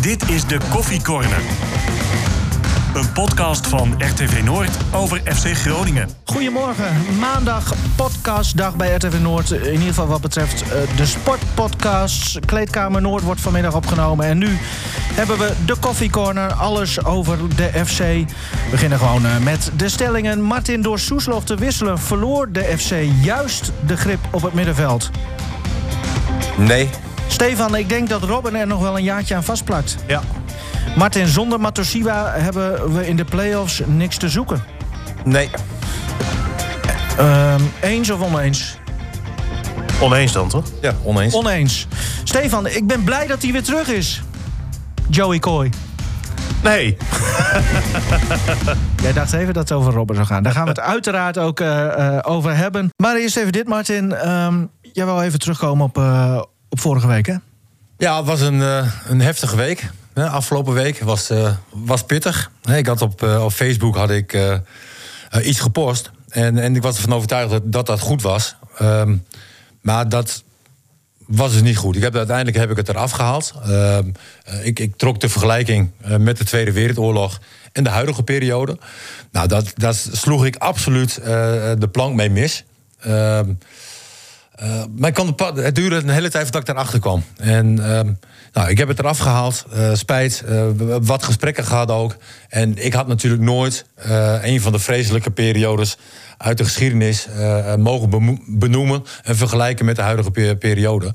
Dit is de Koffie Corner. Een podcast van RTV Noord over FC Groningen. Goedemorgen, maandag podcastdag bij RTV Noord. In ieder geval wat betreft uh, de sportpodcasts. Kleedkamer Noord wordt vanmiddag opgenomen. En nu hebben we de Coffee Corner. Alles over de FC. We beginnen gewoon uh, met de stellingen. Martin door Soeslof te wisselen verloor de FC juist de grip op het middenveld. Nee. Stefan, ik denk dat Robin er nog wel een jaartje aan vastplakt. Ja. Martin, zonder Matosiwa hebben we in de play-offs niks te zoeken. Nee. Um, eens of oneens? Oneens dan, toch? Ja, oneens. Oneens. Stefan, ik ben blij dat hij weer terug is. Joey Coy. Nee. Jij dacht even dat het over Robben zou gaan. Daar gaan we het uiteraard ook uh, uh, over hebben. Maar eerst even dit, Martin. Um, jij wil even terugkomen op, uh, op vorige week, hè? Ja, het was een, een heftige week. Afgelopen week was, was pittig. Ik had op, op Facebook had ik iets gepost. En, en ik was ervan overtuigd dat dat, dat goed was. Um, maar dat was dus niet goed. Ik heb, uiteindelijk heb ik het eraf gehaald. Uh, ik, ik, trok de vergelijking met de Tweede Wereldoorlog en de huidige periode. Nou, dat, dat sloeg ik absoluut de plank mee mis. Ehm, maar ik kon de, het duurde een hele tijd voordat ik erachter kwam. En ehm, nou, ik heb het eraf gehaald. spijt. wat gesprekken gehad ook. En ik had natuurlijk nooit een van de vreselijke periodes uit de geschiedenis uh, mogen benoemen en vergelijken met de huidige periode.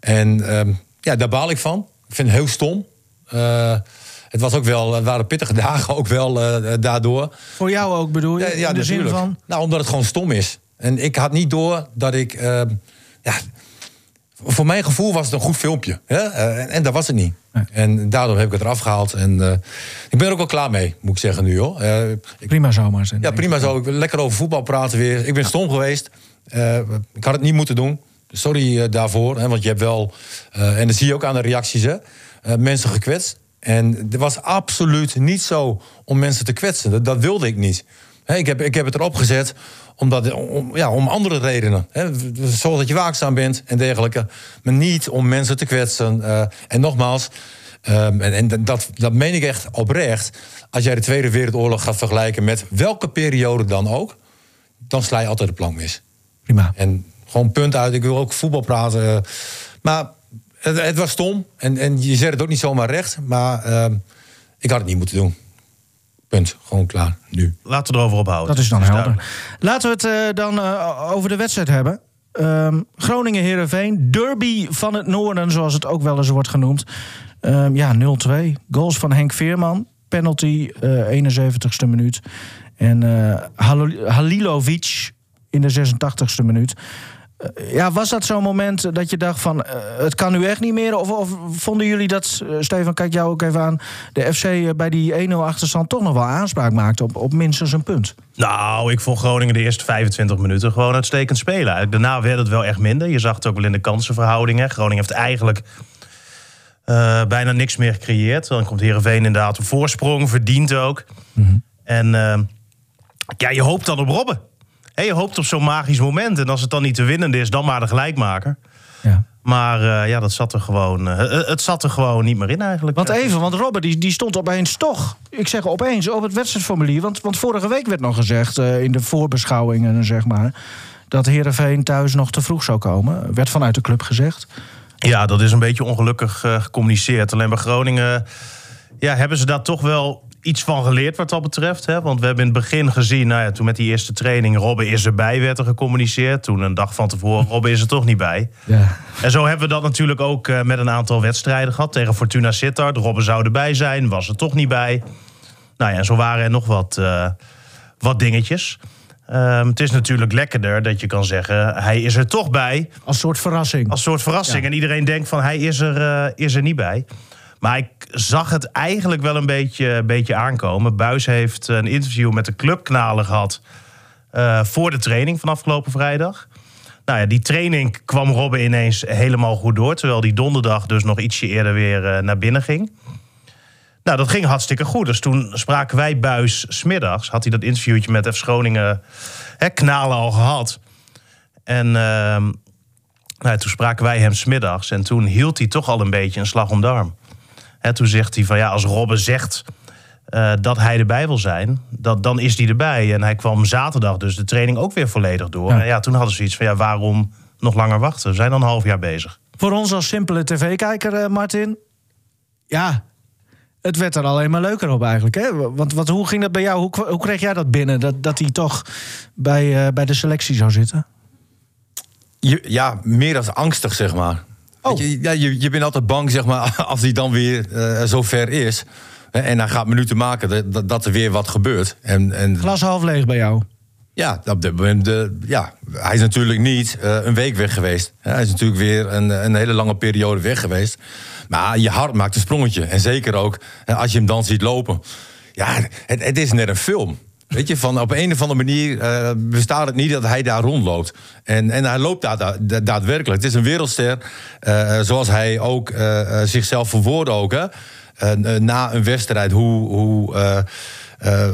En uh, ja, daar baal ik van. Ik vind het heel stom. Uh, het, was ook wel, het waren pittige dagen ook wel daardoor. Voor jou ook bedoel je? Ja, ja in de natuurlijk. zin van? Nou, omdat het gewoon stom is. En ik had niet door dat ik. Ehm, ja, voor mijn gevoel was het een goed filmpje. Hè? En, en dat was het niet. En daardoor heb ik het eraf gehaald. En uh, ik ben er ook wel klaar mee, moet ik zeggen nu hoor. Uh, ik, prima zomaar zijn. Ja, prima zo. Ik wil lekker over voetbal praten weer. Ik ben stom geweest. Ik had het niet moeten doen. Sorry daarvoor. Hè, want je hebt wel, en dat zie je ook aan de reacties, hè, mensen gekwetst. En het was absoluut niet zo om mensen te kwetsen. Dat, dat wilde ik niet. He, ik, heb, ik heb het erop gezet omdat, om, ja, om andere redenen. Zorg dat je waakzaam bent en dergelijke. Maar niet om mensen te kwetsen. Uh, en nogmaals, um, en, en dat, dat meen ik echt oprecht. Als jij de Tweede Wereldoorlog gaat vergelijken met welke periode dan ook, dan sla je altijd de plank mis. Prima. En gewoon punt uit. Ik wil ook voetbal praten. Uh, maar het, het, was stom. En, en je zet het ook niet zomaar recht. Maar uh, ik had het niet moeten doen. Punt. Gewoon klaar. Nu. Laten we erover ophouden. Dat is dan helder. Laten we het uh, dan uh, over de wedstrijd hebben. Um, Groningen-Herenveen. Derby van het Noorden, zoals het ook wel eens wordt genoemd. Um, ja, 0-2. Goals van Henk Veerman. Penalty, uh, 71ste minuut. En Halilovic in de 86ste minuut. Ja, was dat zo'n moment dat je dacht van uh, het kan nu echt niet meer? Of, of vonden jullie dat, uh, Stefan, kijk jou ook even aan, de FC bij die 1-0 achterstand toch nog wel aanspraak maakte op, op minstens een punt? Nou, ik vond Groningen de eerste 25 minuten gewoon uitstekend spelen. Daarna werd het wel echt minder. Je zag het ook wel in de kansenverhoudingen. Groningen heeft eigenlijk bijna niks meer gecreëerd. Dan komt Heerenveen inderdaad op voorsprong, verdient ook. Mm -hmm. En ja, je hoopt dan op Robben. Hey, je hoopt op zo'n magisch moment. En als het dan niet te winnende is, dan maar de gelijkmaker. Ja. Maar uh, ja, dat zat er gewoon, uh, het zat er gewoon niet meer in eigenlijk. Want even, want Robert die, die stond opeens toch, ik zeg opeens, op het wedstrijdformulier. Want, want vorige week werd nog gezegd, uh, in de voorbeschouwingen zeg maar... dat Heerenveen thuis nog te vroeg zou komen. Werd vanuit de club gezegd. Ja, dat is een beetje ongelukkig gecommuniceerd. Alleen bij Groningen ja, hebben ze dat toch wel iets van geleerd wat dat betreft. Hè? Want we hebben in het begin gezien, nou ja, toen met die eerste training... Robben is erbij, werd er gecommuniceerd. Toen een dag van tevoren, Robben is er toch niet bij. Ja. En zo hebben we dat natuurlijk ook uh, met een aantal wedstrijden gehad. Tegen Fortuna Sittard, Robben zou erbij zijn, was er toch niet bij. Nou ja, zo waren er nog wat, uh, wat dingetjes. Um, het is natuurlijk lekkerder dat je kan zeggen, hij is er toch bij. Als soort verrassing. Als soort verrassing. Ja. En iedereen denkt van, hij is er, uh, is er niet bij. Maar ik zag het eigenlijk wel een beetje, beetje aankomen. Buis heeft een interview met de clubknalen gehad... Uh, voor de training van afgelopen vrijdag. Nou ja, die training kwam Robben ineens helemaal goed door... terwijl die donderdag dus nog ietsje eerder weer uh, naar binnen ging. Nou, dat ging hartstikke goed. Dus toen spraken wij Buis smiddags. Had hij dat interviewtje met F. Schoningen hè, knalen al gehad. En... Uh, nou, toen spraken wij hem smiddags en toen hield hij toch al een beetje een slag om de arm. Hè, toen zegt hij van ja, als Robben zegt eh, dat hij erbij wil zijn, dat, dan is hij erbij. En hij kwam zaterdag dus de training ook weer volledig door. Ja. En ja, toen hadden ze iets van ja, waarom nog langer wachten? We zijn dan een half jaar bezig. Voor ons als simpele tv-kijker, eh, Martin. Ja, het werd er alleen maar leuker op eigenlijk. Hè? Want wat, hoe ging dat bij jou? Hoe, hoe kreeg jij dat binnen? Dat, dat hij toch bij, eh, bij de selectie zou zitten? Je, ja, meer dan angstig, zeg maar. Oh. Je, ja, je, je bent altijd bang, zeg maar, als hij dan weer eh, zo ver is. Hè, En hij gaat minuten maken dat- er weer wat gebeurt. En, en Glas half leeg bij jou. ja, op dit moment, de, ja, hij is natuurlijk niet eh, een week weg geweest. Hij is natuurlijk weer een, een hele lange periode weg geweest. Maar je hart maakt een sprongetje. En zeker ook als je hem dan ziet lopen. Ja, het, het is net een film. Weet je, van op een of andere manier eh, bestaat het niet dat hij daar rondloopt. En, en hij loopt daar da- da- daadwerkelijk. Het is een wereldster, eh, zoals hij ook eh, eh, zichzelf verwoordde ook. Hè? Eh, eh, na een wedstrijd, hoe, hoe, eh, eh,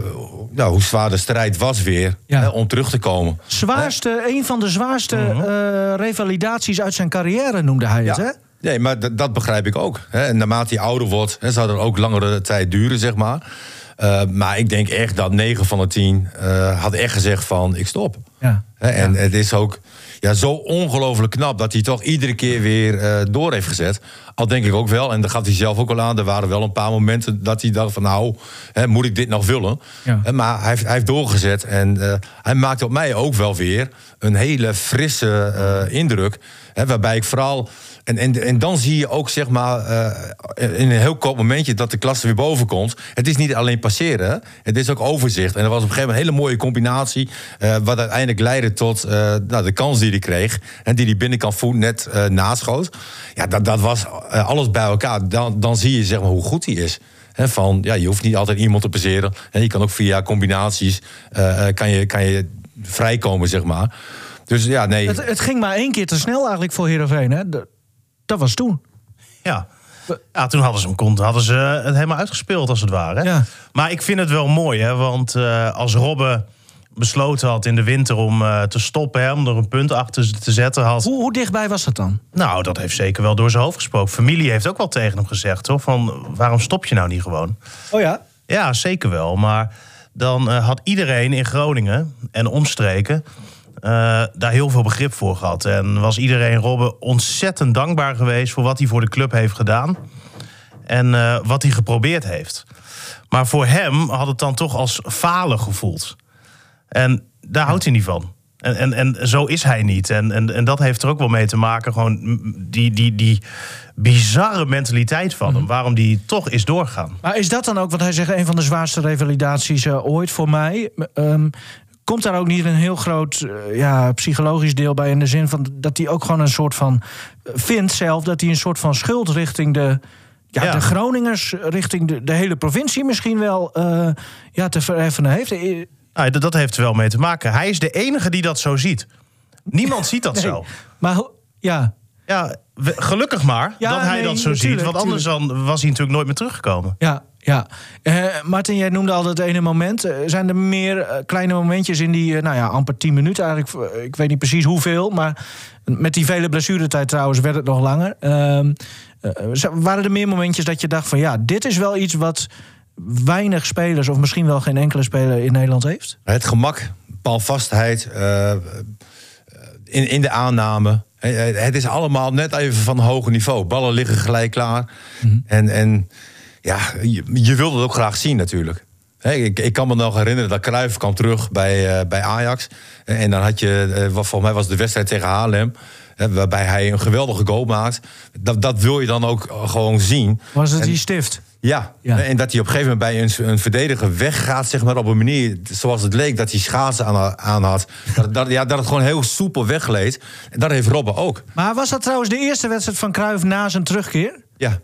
nou, hoe zwaar de strijd was weer Ja. hè, om terug te komen. Zwaarste, een van de zwaarste eh, revalidaties uit zijn carrière noemde hij het, hè? Nee, maar dat, dat begrijp ik ook. Hè. En naarmate hij ouder wordt, hè, zou dat ook langere tijd duren, zeg maar. Eh, maar ik denk echt dat 9 van de 10 eh had echt gezegd van ik stop. Ja. En het is ook ja, zo ongelooflijk knap dat hij toch iedere keer weer eh, door heeft gezet. Al denk ik ook wel, en daar gaf hij zelf ook al aan... er waren wel een paar momenten dat hij dacht van... nou, hè, moet ik dit nog? Ja. Hè, maar hij heeft, hij heeft doorgezet en hij maakte op mij ook wel weer... een hele frisse indruk. Hè, waarbij ik vooral... En, en, en dan zie je ook, zeg maar, eh, in een heel kort momentje dat de klasse weer boven komt. Het is niet alleen passeren, het is ook overzicht. En er was op een gegeven moment een hele mooie combinatie. eh, wat uiteindelijk leidde tot eh, nou, de kans die hij kreeg. En die hij binnenkant voet net naschoot. Ja, dat, dat was alles bij elkaar. Dan, dan zie je zeg maar, hoe goed hij is. Van, ja, je hoeft niet altijd iemand te passeren. Hè, je kan ook via combinaties kan je, kan je vrijkomen, zeg maar. Dus ja, nee. Het, het ging maar één keer te snel eigenlijk voor Heerenveen, hè? Dat was toen. Ja. Ja, toen hadden ze hem kon- hadden ze het helemaal uitgespeeld, als het ware. Ja. Maar ik vind het wel mooi, hè, want eh, als Robben besloten had in de winter om eh, te stoppen, hè, om er een punt achter te zetten, had. Hoe, hoe dichtbij was dat dan? Nou, dat heeft zeker wel door zijn hoofd gesproken. Familie heeft ook wel tegen hem gezegd, toch? Van waarom stop je nou niet gewoon? Oh ja? Ja, zeker wel. Maar dan eh, had iedereen in Groningen en omstreken eh, daar heel veel begrip voor gehad. En was iedereen Robben ontzettend dankbaar geweest voor wat hij voor de club heeft gedaan. En eh, wat hij geprobeerd heeft. Maar voor hem had het dan toch als falen gevoeld. En daar houdt hij niet van. En, en, en zo is hij niet. En, en, en dat heeft er ook wel mee te maken. Gewoon die, die, die bizarre mentaliteit van hem. Waarom die toch is doorgaan. Maar is dat dan ook, want hij zegt een van de zwaarste revalidaties eh, ooit voor mij. Ehm, komt daar ook niet een heel groot eh, ja, psychologisch deel bij in de zin van dat hij ook gewoon een soort van eh, vindt zelf dat hij een soort van schuld richting de. Ja, Ja. de Groningers, richting de, de hele provincie misschien wel eh, ja, te verheffen heeft. Eh, Nou, dat, heeft er wel mee te maken. Hij is de enige die dat zo ziet. Niemand ziet dat nee. zo. Maar ja, Ja, gelukkig maar Ja, dat hij nee, dat zo ziet. Want anders dan was hij natuurlijk nooit meer teruggekomen. Ja, ja. Eh, Martin, jij noemde al het ene moment. Eh, zijn er meer eh, kleine momentjes in die, nou ja, amper 10 minuten eigenlijk. Ik weet niet precies hoeveel, maar met die vele blessuretijd trouwens werd het nog langer. Ehm, eh, waren er meer momentjes dat je dacht van ja, dit is wel iets wat weinig spelers of misschien wel geen enkele speler in Nederland heeft? Het gemak, balvastheid, eh, in, in de aanname. Het is allemaal net even van hoger niveau. Ballen liggen gelijk klaar. En, en ja, je, je wilt het ook graag zien natuurlijk. Ik, ik kan me nog herinneren dat Cruijff kwam terug bij, eh, bij Ajax. En dan had je, eh, wat volgens mij was de wedstrijd tegen Haarlem... waarbij hij een geweldige goal maakt. Dat, dat wil je dan ook gewoon zien. Was het En- die stift? ja. Ja. en dat hij op een gegeven moment bij een, een verdediger weggaat, zeg maar op een manier zoals het leek dat hij schaatsen aan, aan had. Dat, dat, ja, dat het gewoon heel soepel weggleed. En dat heeft Robben ook. Maar was dat trouwens de eerste wedstrijd van Cruijff na zijn terugkeer? Ja,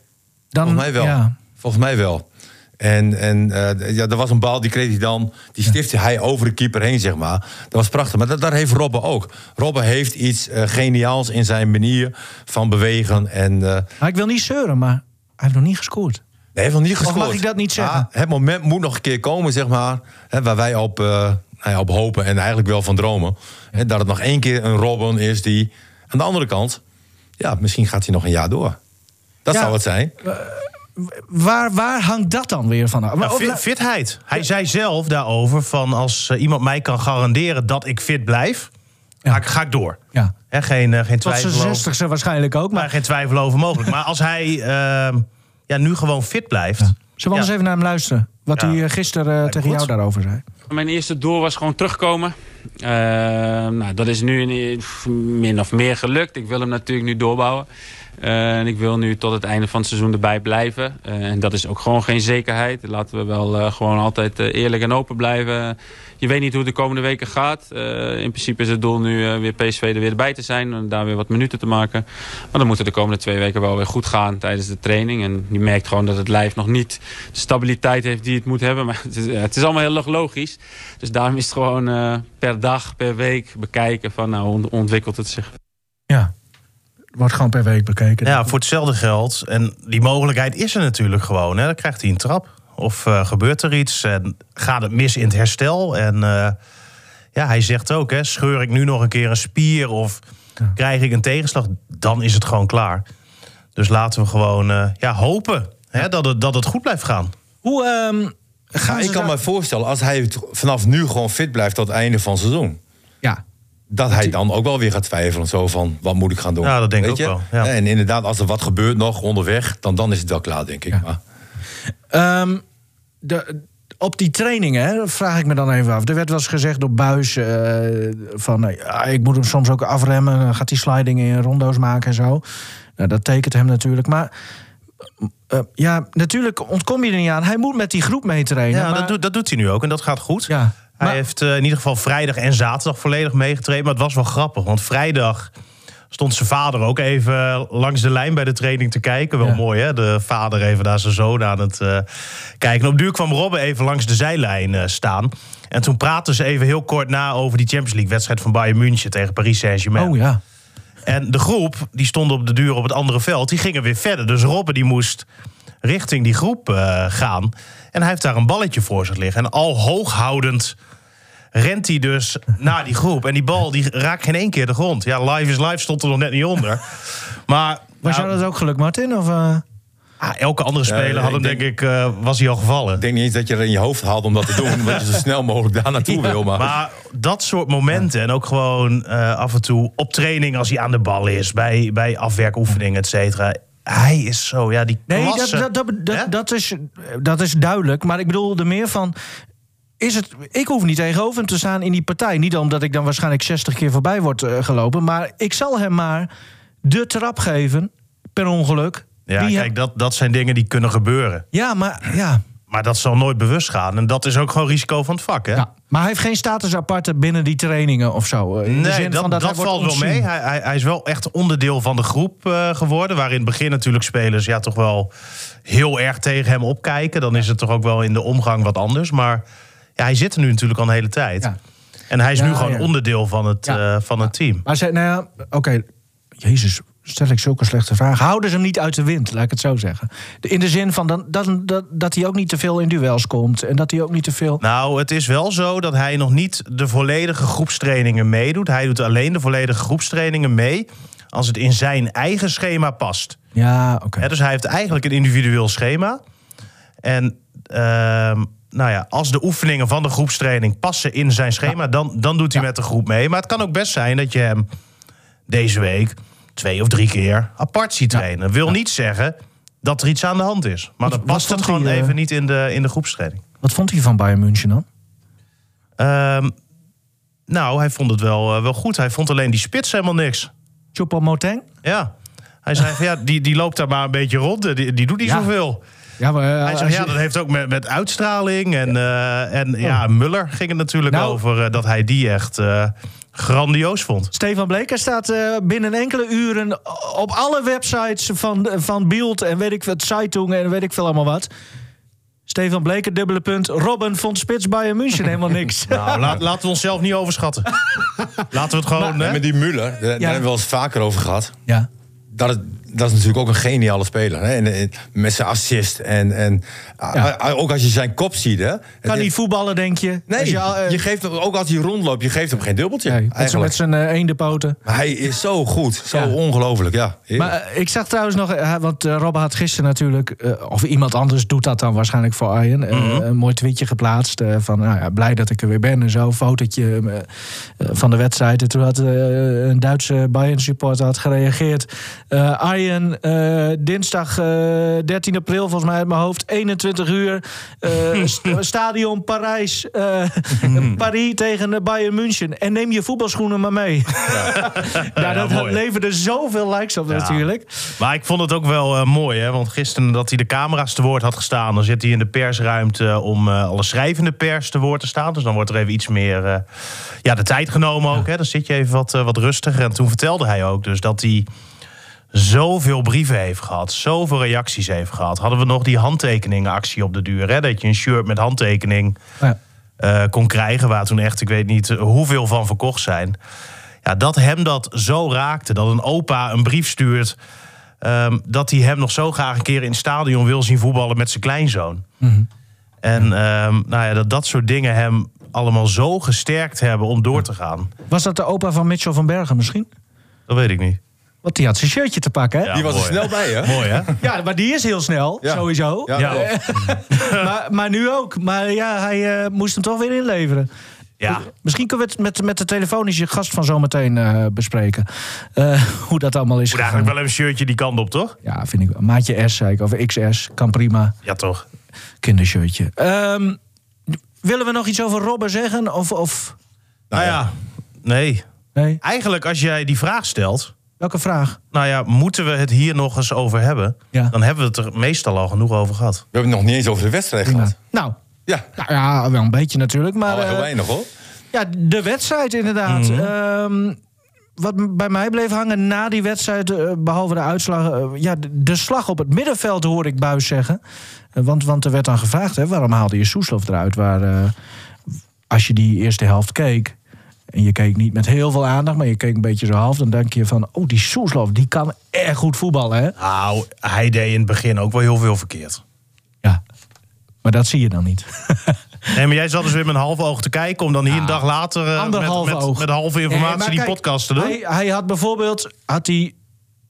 Dan, volgens mij wel. Ja. Volgens mij wel. En, en eh, ja, er was een bal, die kreeg hij dan, die stifte hij over de keeper heen, zeg maar. Dat was prachtig. Maar dat, daar heeft Robben ook. Robben heeft iets eh, geniaals in zijn manier van bewegen. En eh, Maar ik wil niet zeuren, maar hij heeft nog niet gescoord. Hij heeft nog niet gescoord. mag ik dat niet zeggen? Ja, het moment moet nog een keer komen, zeg maar. Hè, waar wij op, nou ja, op hopen en eigenlijk wel van dromen. Hè, dat het nog één keer een Robben is die... Aan de andere kant, ja, misschien gaat hij nog een jaar door. Dat Ja. zou het zijn. Waar, waar hangt dat dan weer van? Ja, fit- fitheid. Hij zei zelf daarover van als eh, iemand mij kan garanderen dat ik fit blijf, Ja. ga, ik, ga ik door. ja. Hè, geen, eh, geen Tot twijfel zijn over. zestigste waarschijnlijk ook. Maar Maar geen twijfel over mogelijk. Maar als hij ehm, ja, nu gewoon fit blijft. zullen we anders Ja. even naar hem luisteren? Wat Ja. hij eh, gisteren tegen jou daarover zei. Mijn eerste doel was gewoon terugkomen. Eh, nou, dat is nu in- min of meer gelukt. Ik wil hem natuurlijk nu doorbouwen. Eh, en ik wil nu tot het einde van het seizoen erbij blijven. Eh, en dat is ook gewoon geen zekerheid. Laten we wel eh, gewoon altijd eerlijk en open blijven. Je weet niet hoe het de komende weken gaat. In principe is het doel nu weer PSV er weer bij te zijn. En daar weer wat minuten te maken. Maar dan moeten de komende twee weken wel weer goed gaan tijdens de training. En je merkt gewoon dat het lijf nog niet de stabiliteit heeft die het moet hebben. Maar het is, allemaal heel logisch. Dus daarom is het gewoon per dag, per week bekijken van nou, hoe ontwikkelt het zich. Ja. Wordt gewoon per week bekeken. Ja, voor hetzelfde geld. En die mogelijkheid is er natuurlijk gewoon. Hè. Dan krijgt hij een trap. Of eh, gebeurt er iets. En gaat het mis in het herstel. En eh, ja, hij zegt ook, hè, scheur ik nu nog een keer een spier... of Ja. krijg ik een tegenslag, dan is het gewoon klaar. Dus laten we gewoon eh, ja, hopen hè, dat, het, dat het goed blijft gaan. Hoe ehm, gaan ik kan daar- me voorstellen, als hij vanaf nu gewoon fit blijft tot het einde van het seizoen. Ja. Dat hij dan ook wel weer gaat twijfelen. Zo van, wat moet ik gaan doen? Ja, dat denk ik ook je? wel, ja. En inderdaad, als er wat gebeurt nog onderweg... dan, dan is het wel klaar, denk ik. Ja. Maar, Ehm, de, op die trainingen vraag ik me dan even af. Er werd wel eens gezegd door Buis eh, van eh, ik moet hem soms ook afremmen. Dan gaat hij slidingen in rondo's maken en zo. Nou, dat tekent hem natuurlijk. Maar eh, ja, natuurlijk ontkom je er niet aan. Hij moet met die groep meetrainen. Ja, maar, dat, doet, dat doet hij nu ook en dat gaat goed. Ja, Hij maar- heeft eh, in ieder geval vrijdag en zaterdag volledig meegetraind. Maar het was wel grappig, want vrijdag stond zijn vader ook even langs de lijn bij de training te kijken. Wel Ja. mooi, hè? De vader even naar zijn zoon aan het eh, kijken. En op duur kwam Robben even langs de zijlijn eh, staan. En toen praten ze even heel kort na over die Champions League-wedstrijd van Bayern München tegen Paris Saint-Germain. Oh ja. En de groep, die stond op de duur op het andere veld, die gingen weer verder. Dus Robben die moest richting die groep eh, gaan. En hij heeft daar een balletje voor zich liggen. En al hooghoudend rent hij dus naar die groep. En die bal die raakt geen één keer de grond. Ja, live is live stond er nog net niet onder. Maar Was nou, jou dat ook gelukt, Martin? Of, eh? ah, elke andere speler Ja, had hem, denk ik, eh, was hij al gevallen. ik denk niet eens dat je er in je hoofd haalt om dat te doen. omdat je zo snel mogelijk daar naartoe wil. Maar, Maar dat soort momenten en ook gewoon eh, af en toe op training als hij aan de bal is, bij, bij afwerkoefeningen, et cetera. Hij is zo, ja, die Nee, dat, klasse. dat, dat, dat, dat, is, dat is duidelijk. Maar ik bedoel er meer van... Is het, ik hoef niet tegenover hem te staan in die partij. Niet omdat ik dan waarschijnlijk 60 keer voorbij word eh, gelopen. Maar ik zal hem maar de trap geven, per ongeluk. Ja, Die kijk, hem- dat, dat zijn dingen die kunnen gebeuren. ja, maar, ja, Maar dat zal nooit bewust gaan. En dat is ook gewoon risico van het vak, hè? ja. maar hij heeft geen status aparte binnen die trainingen of zo. eh, In Nee, zin dat, van dat, valt wel mee. Hij, hij, hij is wel echt onderdeel van de groep eh, geworden. Waar in het begin natuurlijk spelers ja, toch wel heel erg tegen hem opkijken. Dan is het toch ook wel in de omgang wat anders. Maar ja, hij zit er nu natuurlijk al een hele tijd. Ja. En hij is nu gewoon ja. onderdeel van het, eh, van het team. Maar zei, nou ja, oké. Jezus, stel ik zulke slechte vragen. Houden ze hem niet uit de wind, laat ik het zo zeggen. In de zin van dan, dat, dat, dat hij ook niet te veel in duels komt. En dat hij ook niet te veel... Nou, het is wel zo dat hij nog niet de volledige groepstrainingen meedoet. Hij doet alleen de volledige groepstrainingen mee als het in zijn eigen schema past. Ja, oké. Dus hij heeft eigenlijk een individueel schema. En ehm, nou ja, als de oefeningen van de groepstraining passen in zijn schema, dan, dan doet hij met de groep mee. Maar het kan ook best zijn dat je hem deze week twee of drie keer apart ziet trainen. Wil niet zeggen dat er iets aan de hand is. Maar dan Wat past het gewoon hij, eh, even niet in de, in de groepstraining. Wat vond hij van Bayern München dan? Ehm, nou, hij vond het wel, eh, wel goed. Hij vond alleen die spits helemaal niks. Choupo-Moting? Ja. Hij zei van ja, die, die loopt daar maar een beetje rond. Die, die doet niet Ja. zoveel. Ja, maar... eh, Hij zegt, ja, dat heeft ook met, met uitstraling. En, eh, en ja, Muller ging het natuurlijk Nou. over eh, dat hij die echt eh, grandioos vond. Stefan Bleker staat eh, binnen enkele uren op alle websites van, van Bielt en weet ik wat, Zeitung en weet ik veel allemaal wat. Stefan Bleker, dubbele punt. Robin vond Spits Bayern München helemaal niks. Nou, laat, laten we onszelf niet overschatten. Laten we het gewoon... Hè? met die Muller, daar, daar hebben we wel eens vaker over gehad. Ja. Dat het, dat is natuurlijk ook een geniale speler. Hè? En, en met zijn assist. En, en Ja. a- a- ook als je zijn kop ziet. Hè? Kan niet voetballen, denk je? Nee, je, al, eh, geeft hem, ook als hij rondloopt, je geeft hem geen dubbeltje. nee, met zijn- eigenlijk. met zijn eh, eendenpoten. Maar hij is zo goed. Zo Ja. ongelooflijk, ja. Heerlijk. Maar eh, ik zag trouwens nog, eh, want eh, Robben had gisteren natuurlijk, eh, of iemand anders doet dat dan waarschijnlijk voor Arjen, eh, Mhm. een mooi tweetje geplaatst eh, van, nou ja, blij dat ik er weer ben en zo, een fotootje eh, eh, van de wedstrijd. En toen had eh, een Duitse Bayern supporter had gereageerd. Eh, Eh, dinsdag eh, 13 april volgens mij uit mijn hoofd, 21 uur, eh, st- stadion Parijs, eh, Paris tegen de Bayern München. En neem je voetbalschoenen maar mee. nou, dat leverde zoveel likes op natuurlijk. Maar ik vond het ook wel eh, mooi, hè? want gisteren dat hij de camera's te woord had gestaan... dan zit hij in de persruimte om eh, alle schrijvende pers te woord te staan. Dus dan wordt er even iets meer eh, ja, de tijd genomen ook. Hè? Dan zit je even wat, eh, wat rustiger. En toen vertelde hij ook dus dat hij zoveel brieven heeft gehad... zoveel reacties heeft gehad. Hadden we nog die handtekeningenactie op de duur. Hè? Dat je een shirt met handtekening Ja. eh, kon krijgen... waar toen echt, ik weet niet hoeveel van verkocht zijn... Ja, dat hem dat zo raakte, dat een opa een brief stuurt... ehm, dat hij hem nog zo graag een keer in het stadion wil zien voetballen met zijn kleinzoon. En ehm, nou ja, dat dat soort dingen hem allemaal zo gesterkt hebben om door te gaan. Was dat de opa van Mitchell van Bergen misschien? Dat weet ik niet. Want die had zijn shirtje te pakken, hè? Ja, die was er snel bij, hè? Mooi, hè? Ja, maar die is heel snel, Ja. sowieso. Ja, maar, maar nu ook. Maar ja, hij eh, moest hem toch weer inleveren. Ja, Misschien kunnen we het met, met de telefonische gast van zometeen eh bespreken. Eh, hoe dat allemaal is moet gegaan. eigenlijk wel even een shirtje die kant op, toch? Ja, vind ik wel. Maatje S, zei ik. Of XS, kan prima. Ja, toch. Kindershirtje. Ehm, willen we nog iets over Robben zeggen? Of, of... Nou ja, nee. Nee? Eigenlijk als jij die vraag stelt... Welke vraag? nou ja, moeten we het hier nog eens over hebben... Ja. dan hebben we het er meestal al genoeg over gehad. We hebben het nog niet eens over de wedstrijd gehad. Nou, Ja, nou ja, wel een beetje natuurlijk. Maar, al heel eh, weinig hoor. Ja, de wedstrijd inderdaad. Mhm. Ehm, wat bij mij bleef hangen na die wedstrijd, eh, behalve de uitslag... eh, ja, de, slag op het middenveld hoorde ik Buis zeggen. Want, want er werd dan gevraagd, hè, waarom haalde je Soeslof eruit? Waar, eh, als je die eerste helft keek... en je keek niet met heel veel aandacht, maar je keek een beetje zo half... dan denk je van, oh, die Soeslof, die kan erg goed voetballen, hè? Nou, hij deed in het begin ook wel heel veel verkeerd. Ja, maar dat zie je dan niet. Nee, maar jij zat dus weer met een half oog te kijken... om dan hier een dag later eh, met, met, met halve informatie Nee, die kijk, podcast te doen. Hij, hij had bijvoorbeeld had hij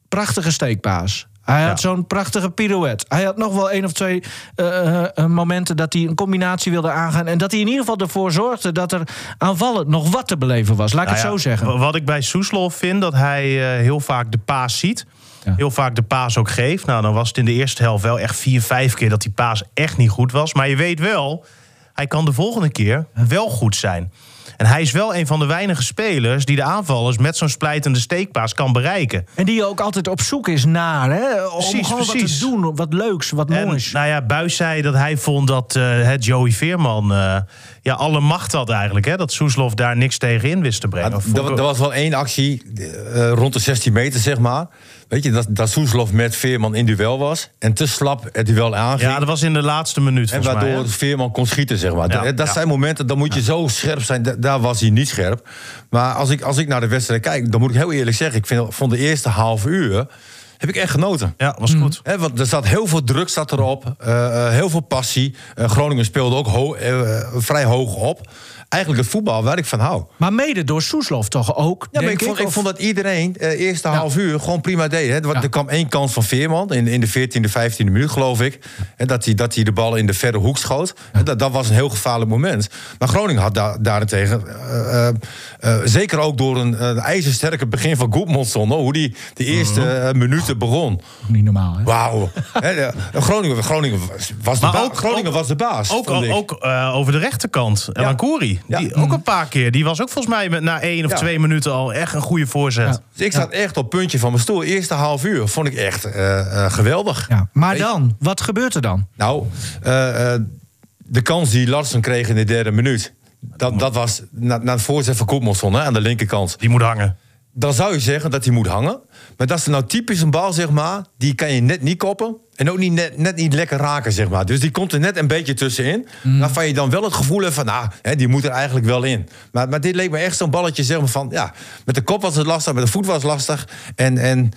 prachtige steekpaas. Hij had zo'n prachtige pirouette. Hij had nog wel één of twee eh, eh, momenten dat hij een combinatie wilde aangaan. En dat hij in ieder geval ervoor zorgde dat er aanvallend nog wat te beleven was. Laat ik Nou het zo zeggen. Wat ik bij Soeslof vind, dat hij eh, heel vaak de paas ziet. Ja. Heel vaak de paas ook geeft. Nou, dan was het in de eerste helft wel echt vier, vijf keer dat die paas echt niet goed was. Maar je weet wel, hij kan de volgende keer wel goed zijn. En hij is wel een van de weinige spelers die de aanvallers met zo'n splijtende steekpaas kan bereiken. En die ook altijd op zoek is naar. Hè? Om Precies, gewoon wat te doen. Wat leuks, wat En, moois. nou ja, Buis zei dat hij vond dat eh, het Joey Veerman eh, ja, alle macht had eigenlijk. Hè? Dat Soeslof daar niks tegen in wist te brengen. Ja, er, ik- er was wel één actie eh, rond de 16 meter, zeg maar. Weet je, dat, dat Soeslof met Veerman in duel was. En te slap het duel aanging. ja, dat was in de laatste minuut en volgens mij. waardoor? Veerman kon schieten, zeg maar. Ja, dat dat ja. zijn momenten, dan moet je zo scherp zijn. Da- daar was hij niet scherp. Maar als ik, als ik naar de wedstrijd kijk, dan moet ik heel eerlijk zeggen... ik vind, vond de eerste half uur, heb ik echt genoten. Ja, was goed. Hè, want er zat heel veel druk zat erop, eh, eh, heel veel passie. Eh, Groningen speelde ook ho- vrij hoog op. Eigenlijk het voetbal waar ik van hou. Maar mede door Soeslof toch ook, Ja, maar denk ik vond, ik of- vond dat iedereen eh eerste half uur gewoon prima deed. Hè. Ja. Er kwam één kans van Veerman in, in de 14e, 15e minuut, geloof ik. En dat hij, dat hij de bal in de verre hoek schoot. Dat, dat was een heel gevaarlijk moment. Maar Groningen had daar daarentegen, eh, eh, zeker ook door een, een ijzersterke begin van Goedmondson... hoe die de eerste Mhm. minuten begon. Niet normaal, hè? Wauw. Hè, de- Groningen, Groningen was, de, ook- Groningen ook- was de baas. Ook, ik. ook eh, over de rechterkant. Elan Ja. Die, ook een paar keer. Die was ook volgens mij met, na één of Ja. twee minuten al echt een goede voorzet. Ja. Dus ik zat echt op het puntje van mijn stoel. Eerste half uur vond ik echt eh, eh, geweldig. Ja. Maar Weet je- dan, wat gebeurt er dan? Nou, eh, eh, de kans die Larsen kreeg in de derde minuut. Dat, dat was na, na het voorzet van Koopmanson hè, aan de linkerkant. Die moet hangen. dan zou je zeggen dat hij moet hangen. Maar dat is nou typisch een bal, zeg maar. Die kan je net niet koppen. En ook niet net, net niet lekker raken, zeg maar. Dus die komt er net een beetje tussenin. Mhm. Waarvan je dan wel het gevoel hebt van... nou, hè, die moet er eigenlijk wel in. Maar, maar dit leek me echt zo'n balletje, zeg maar, van... ja, met de kop was het lastig, met de voet was het lastig. En, en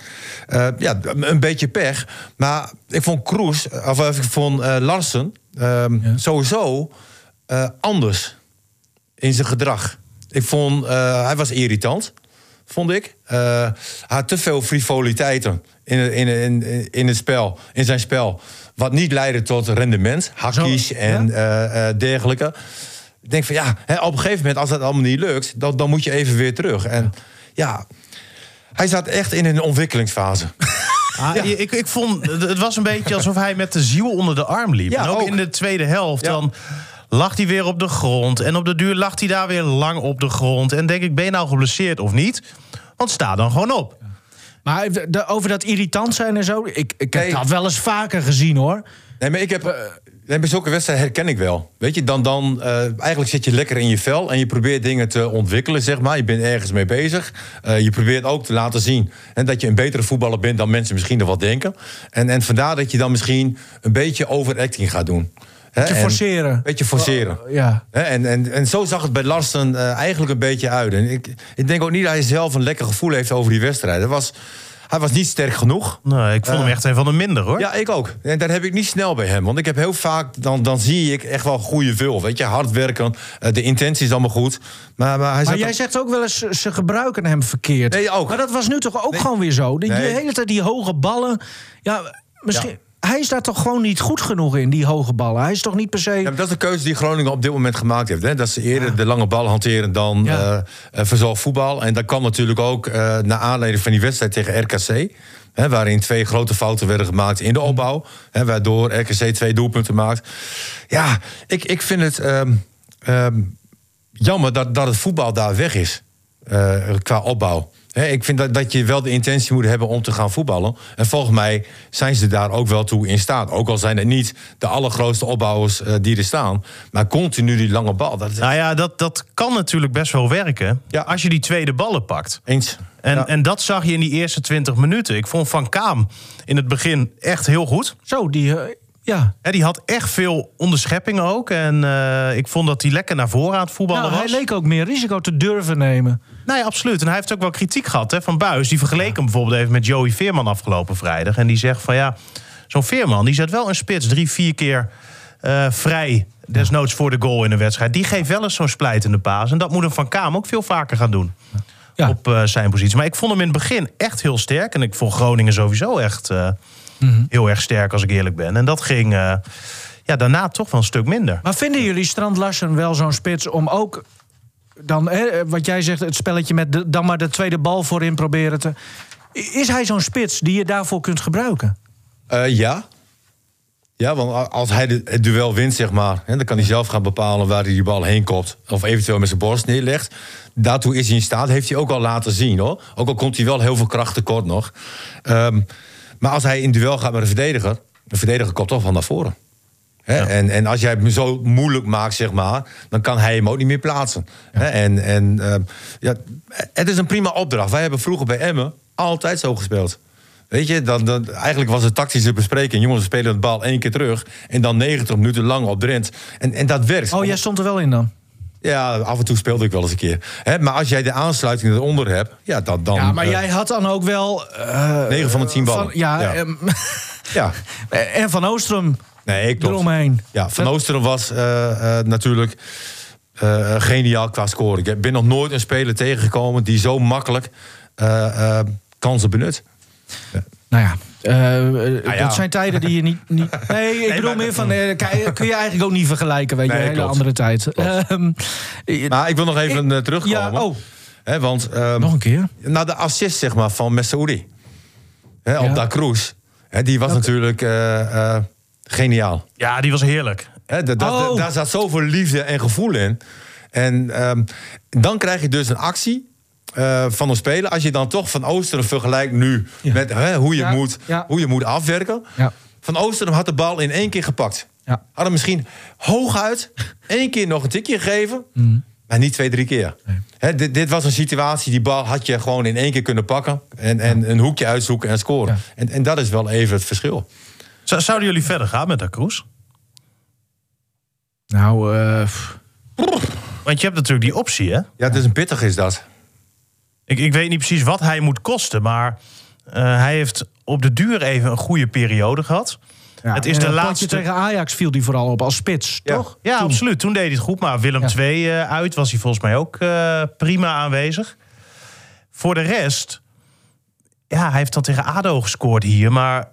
eh, ja, een beetje pech. Maar ik vond Kroes, of eh, ik vond eh, Larsen... ehm, sowieso anders in zijn gedrag. Ik vond, hij was irritant, vond ik. Hij had te veel frivoliteiten in, in, in, in het spel, in zijn spel. Wat niet leidde tot rendement, hakkies Zo, en eh, eh, dergelijke. Ik denk van ja, hè, op een gegeven moment, als dat allemaal niet lukt, dan, dan moet je even weer terug. En ja, hij zat echt in een ontwikkelingsfase. Ah, ik, ik vond, het was een beetje alsof hij met de ziel onder de arm liep. Ja, en ook, ook. in de tweede helft, Ja. dan lag hij weer op de grond. En op de duur lag hij daar weer lang op de grond. En denk ik, ben je nou geblesseerd of niet? Want sta dan gewoon op. Maar over dat irritant zijn en zo... Ik, ik heb Nee. dat wel eens vaker gezien, hoor. Nee, maar ik heb. nee, bij zulke wedstrijden herken ik wel. Weet je, dan, dan eh, eigenlijk zit je lekker in je vel en je probeert dingen te ontwikkelen, zeg maar. Je bent ergens mee bezig. Eh, je probeert ook te laten zien en dat je een betere voetballer bent dan mensen misschien er wat denken. En, en vandaar dat je dan misschien een beetje overacting gaat doen. Beetje en- forceren. Een beetje forceren. Ja. Hè, En, en, en zo zag het bij Larsen eh, eigenlijk een beetje uit. En ik, ik denk ook niet dat hij zelf een lekker gevoel heeft over die wedstrijd. Hij was, hij was niet sterk genoeg. Nee, ik vond hem echt een van de minder hoor. Ja, ik ook. En dat heb ik niet snel bij hem. Want ik heb heel vaak, dan, dan zie ik echt wel goede vul. Weet je, hard werken. eh, de intentie is allemaal goed. Maar, maar hij Maar jij zegt ook wel eens, ze- gebruiken hem verkeerd. Nee, ook. Maar dat was nu toch ook gewoon weer zo? De, Nee. De hele tijd die hoge ballen. Ja, misschien... Hij is daar toch gewoon niet goed genoeg in, die hoge ballen. Hij is toch niet per se... Ja, dat is de keuze die Groningen op dit moment gemaakt heeft. Hè? Dat ze eerder de lange bal hanteren dan Ja. eh eh, verzorgd voetbal. En dat kwam natuurlijk ook eh naar aanleiding van die wedstrijd tegen RKC. Hè, waarin twee grote fouten werden gemaakt in de opbouw. Hè, waardoor RKC twee doelpunten maakt. Ja, ik, ik vind het ehm, ehm, jammer dat, dat het voetbal daar weg is. qua opbouw. Hè, ik vind dat, dat je wel de intentie moet hebben om te gaan voetballen. En volgens mij zijn ze daar ook wel toe in staat. Ook al zijn het niet de allergrootste opbouwers eh, die er staan. Maar continu die lange bal. Dat is Nou ja, dat, dat kan natuurlijk best wel werken. Ja. Als je die tweede ballen pakt. eens. En, Ja. en dat zag je in die eerste 20 minuten. Ik vond Van Kaam in het begin echt heel goed. Zo, die... ja. Die had echt veel onderscheppingen ook. En eh, ik vond dat hij lekker naar voren aan het voetballen Nou, hij was. leek ook meer risico te durven nemen. Nee, absoluut. En hij heeft ook wel kritiek gehad hè, van Buis. Die vergeleek hem bijvoorbeeld even met Joey Veerman afgelopen vrijdag. En die zegt van ja, zo'n Veerman die zet wel een spits drie, vier keer eh, vrij. Desnoods voor de goal in een wedstrijd. Die geeft wel eens zo'n splijtende paas. En dat moet een Van Kaam ook veel vaker gaan doen. Ja. Op eh, zijn positie. Maar ik vond hem in het begin echt heel sterk. En ik vond Groningen sowieso echt eh, Mhm. heel erg sterk, als ik eerlijk ben. En dat ging eh, ja, daarna toch wel een stuk minder. Maar vinden jullie Strand Larsen wel zo'n spits om ook... Dan, hè, wat jij zegt, het spelletje met de, dan maar de tweede bal voorin proberen te... Is hij zo'n spits die je daarvoor kunt gebruiken? Eh, ja. Ja, want als hij de- het duel wint, zeg maar... Hè, dan kan hij zelf gaan bepalen waar hij die bal heen kopt. Of eventueel met zijn borst neerlegt. Daartoe is hij in staat. Heeft hij ook al laten zien, hoor. Ook al komt hij wel heel veel kracht tekort nog. Ehm, maar als hij in duel gaat met een verdediger... een verdediger komt toch wel naar voren. Hè? En, en als jij het zo moeilijk maakt, zeg maar... dan kan hij hem ook niet meer plaatsen. Hè? En, en ehm, ja, het is een prima opdracht. Wij hebben vroeger bij Emmen altijd zo gespeeld. Weet je, dan, dan, eigenlijk was het tactische bespreking. Jongens, we spelen de bal één keer terug. En dan 90 minuten lang op Drent. En, en dat werkt. Oh, jij stond er wel in dan? Ja, af en toe speelde ik wel eens een keer. Hè, maar als jij de aansluiting eronder hebt... Ja, dan... dan Ja, maar eh, jij had dan ook wel... eh, 9 van de 10 ballen. van- ja, Ja. Ja, en Van Oostrum nee, klopt. eromheen. Ja, Van Oosteren was eh, eh, natuurlijk eh, geniaal qua scoren. Ik ben nog nooit een speler tegengekomen... die zo makkelijk eh, eh, kansen benut. Nou ja, ja. dat zijn tijden die je niet... niet nee, ik bedoel meer van... kijk, kun je eigenlijk ook niet vergelijken, weet je, Nee, een hele andere tijd. Ehm, eh, Maar ik wil nog even Ik- terugkomen. ja, oh. Hè, want ehm, nog een keer. naar de assist zeg maar, van Messaoudi. Hè, Ja. Op Da Cruz. Hè, die was natuurlijk eh, eh, geniaal. Ja, die was heerlijk. Hè, da- da- Oh. Daar zat zoveel liefde en gevoel in. En ehm, dan krijg je dus een actie eh, van een speler. Als je dan toch van Oosteren vergelijkt nu Ja. met hè, hoe, je Ja, moet, ja. hoe je moet afwerken. Ja. Van Oosteren had de bal in één keer gepakt. Ja. Had hem misschien hooguit één keer nog een tikje gegeven. Mhm. Maar niet twee, drie keer. Hè, dit, dit was een situatie, die bal had je gewoon in één keer kunnen pakken. En, en een hoekje uitzoeken en scoren. Ja. En, en dat is wel even het verschil. Zou- Zouden jullie verder gaan met Da Cruz? Nou, eh, Want je hebt natuurlijk die optie, hè? Ja, het is een pittig is dat. Ik, ik weet niet precies wat hij moet kosten, maar eh, hij heeft op de duur even een goede periode gehad. ja, Het is de laatste- tegen Ajax viel die vooral op als spits, Ja. toch? Ja, Toen. absoluut. Toen deed hij het goed, maar Willem Ja. II eh, uit was hij volgens mij ook eh, prima aanwezig. Voor de rest, ja, hij heeft dan tegen ADO gescoord hier, maar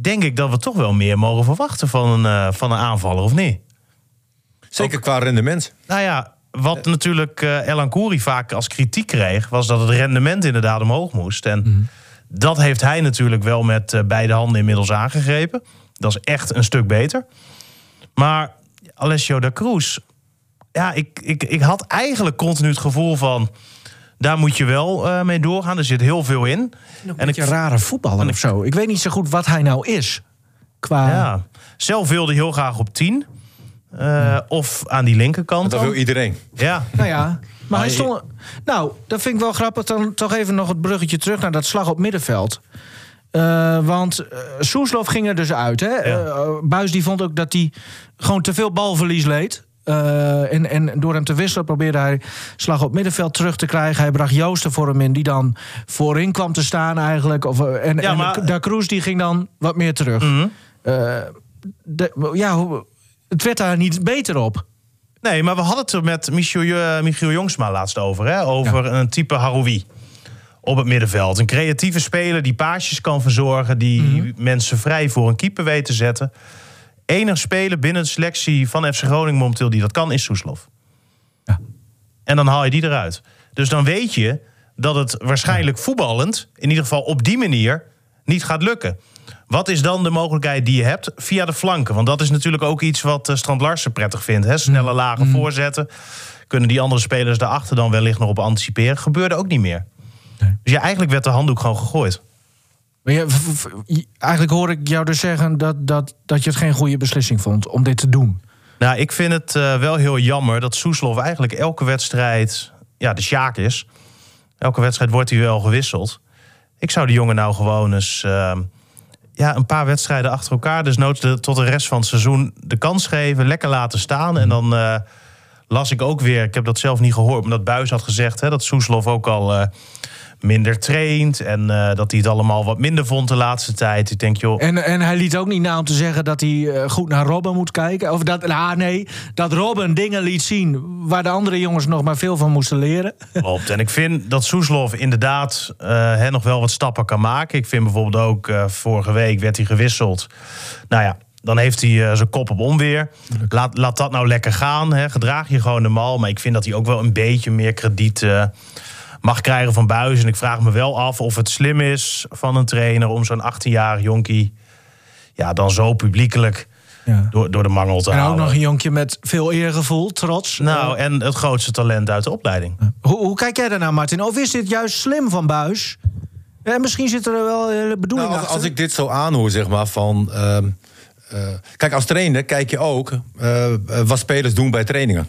denk ik dat we toch wel meer mogen verwachten van een, van een aanvaller, of niet? Zeker qua rendement. Nou ja, wat natuurlijk eh Elan Kouri vaak als kritiek kreeg... was dat het rendement inderdaad omhoog moest. En dat heeft hij natuurlijk wel met eh, beide handen inmiddels aangegrepen. Dat is echt een stuk beter. Maar Alessio da Cruz... Ja, ik, ik, ik had eigenlijk continu het gevoel van... daar moet je wel eh, mee doorgaan. Er zit heel veel in. Een En beetje ik- rare voetballer of zo. Ik weet niet zo goed wat hij nou is. Qua... Ja, zelf wilde hij heel graag op 10. Eh, Of aan die linkerkant. Dat dan. wil iedereen. Ja, Nou ja, maar hij stond... Nou, dat vind ik wel grappig. Dan toch even nog het bruggetje terug naar dat slag op middenveld. Eh, want eh Soeslof ging er dus uit. Hè? Eh, Buis die vond ook dat hij gewoon te veel balverlies leed. Eh, en, en door hem te wisselen probeerde hij slag op middenveld terug te krijgen. Hij bracht Joost er voor hem in, die dan voorin kwam te staan eigenlijk. Of, en Ja, en maar- Da Cruz die ging dan wat meer terug. Eh, de, ja, hoe- het werd daar niet beter op. Nee, maar we hadden het er met Michiel, eh, Michiel Jongsma laatst over. Hè? Over een type Haroui op het middenveld. Een creatieve speler die paasjes kan verzorgen... die mensen vrij voor een keeper weet te zetten. Enig speler binnen de selectie van FC Groningen momenteel die dat kan, is Soeslof. Ja. En dan haal je die eruit. Dus dan weet je dat het waarschijnlijk voetballend... in ieder geval op die manier niet gaat lukken. Wat is dan de mogelijkheid die je hebt? Via de flanken. Want dat is natuurlijk ook iets wat eh, Strand Larsen prettig vindt. Hè? Snelle lage voorzetten. Kunnen die andere spelers daarachter dan wellicht nog op anticiperen? Gebeurde ook niet meer. Dus ja, eigenlijk werd de handdoek gewoon gegooid. Maar je, eigenlijk hoor ik jou dus zeggen dat, dat, dat je het geen goede beslissing vond om dit te doen. Nou, ik vind het eh, wel heel jammer dat Soeslof eigenlijk elke wedstrijd... ja, de Sjaak is. Elke wedstrijd wordt hij wel gewisseld. Ik zou die jongen nou gewoon eens... eh, ja, een paar wedstrijden achter elkaar... dus nooit de, tot de rest van het seizoen de kans geven... lekker laten staan. En dan eh, las ik ook weer... ik heb dat zelf niet gehoord... omdat Buis had gezegd hè, dat Soeslof ook al... minder traint en eh, dat hij het allemaal wat minder vond de laatste tijd. Ik denk, joh, En, en hij liet ook niet na om te zeggen dat hij eh, goed naar Robben moet kijken. Of dat, ah, nee, dat Robben dingen liet zien waar de andere jongens nog maar veel van moesten leren. Klopt. En ik vind dat Soeslof inderdaad eh, hè, nog wel wat stappen kan maken. Ik vind bijvoorbeeld ook, vorige week werd hij gewisseld. Nou ja, dan heeft hij zijn kop op onweer. Laat, laat dat nou lekker gaan. Hè. Gedraag je gewoon mal. Maar ik vind dat hij ook wel een beetje meer krediet mag krijgen van Buis. En ik vraag me wel af of het slim is van een trainer... om zo'n 18-jarig jonkie ja, dan zo publiekelijk Ja. door, door de mangel te En ook halen. nog een jonkje met veel eergevoel, trots. Nou, Eh, en het grootste talent uit de opleiding. hoe, hoe kijk jij daarnaar, Martin? Of is dit juist slim van Buis? Ja, misschien zit er wel een hele bedoeling Nou, als, achter. als ik dit zo aanhoor, zeg maar, van... ehm, eh, kijk, als trainer kijk je ook eh, wat spelers doen bij trainingen.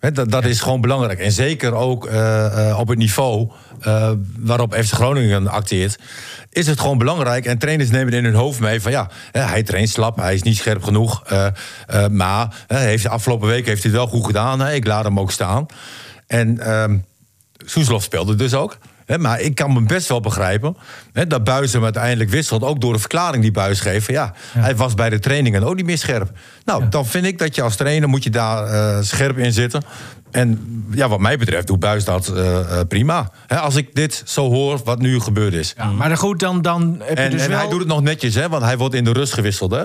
Dat dat is gewoon belangrijk. En zeker ook eh, eh, op het niveau eh, waarop FC Groningen acteert... is het gewoon belangrijk. En trainers nemen in hun hoofd mee van... ja, hij traint slap, hij is niet scherp genoeg. maar heeft de afgelopen week heeft hij het wel goed gedaan. Ik laat hem ook staan. En... ehm, Soeslof speelde dus ook. Maar ik kan me best wel begrijpen dat Buis hem uiteindelijk wisselt. Ook door de verklaring die Buis geeft. van Ja, Hij was bij de trainingen ook niet meer scherp. Nou, dan vind ik dat je als trainer moet je daar eh, scherp in zitten. En ja, wat mij betreft doet Buis dat eh, eh, prima. Als ik dit zo hoor wat nu gebeurd is. Ja, maar goed, dan, dan heb je En, dus en wel... hij doet het nog netjes, hè, want hij wordt in de rust gewisseld. Hè?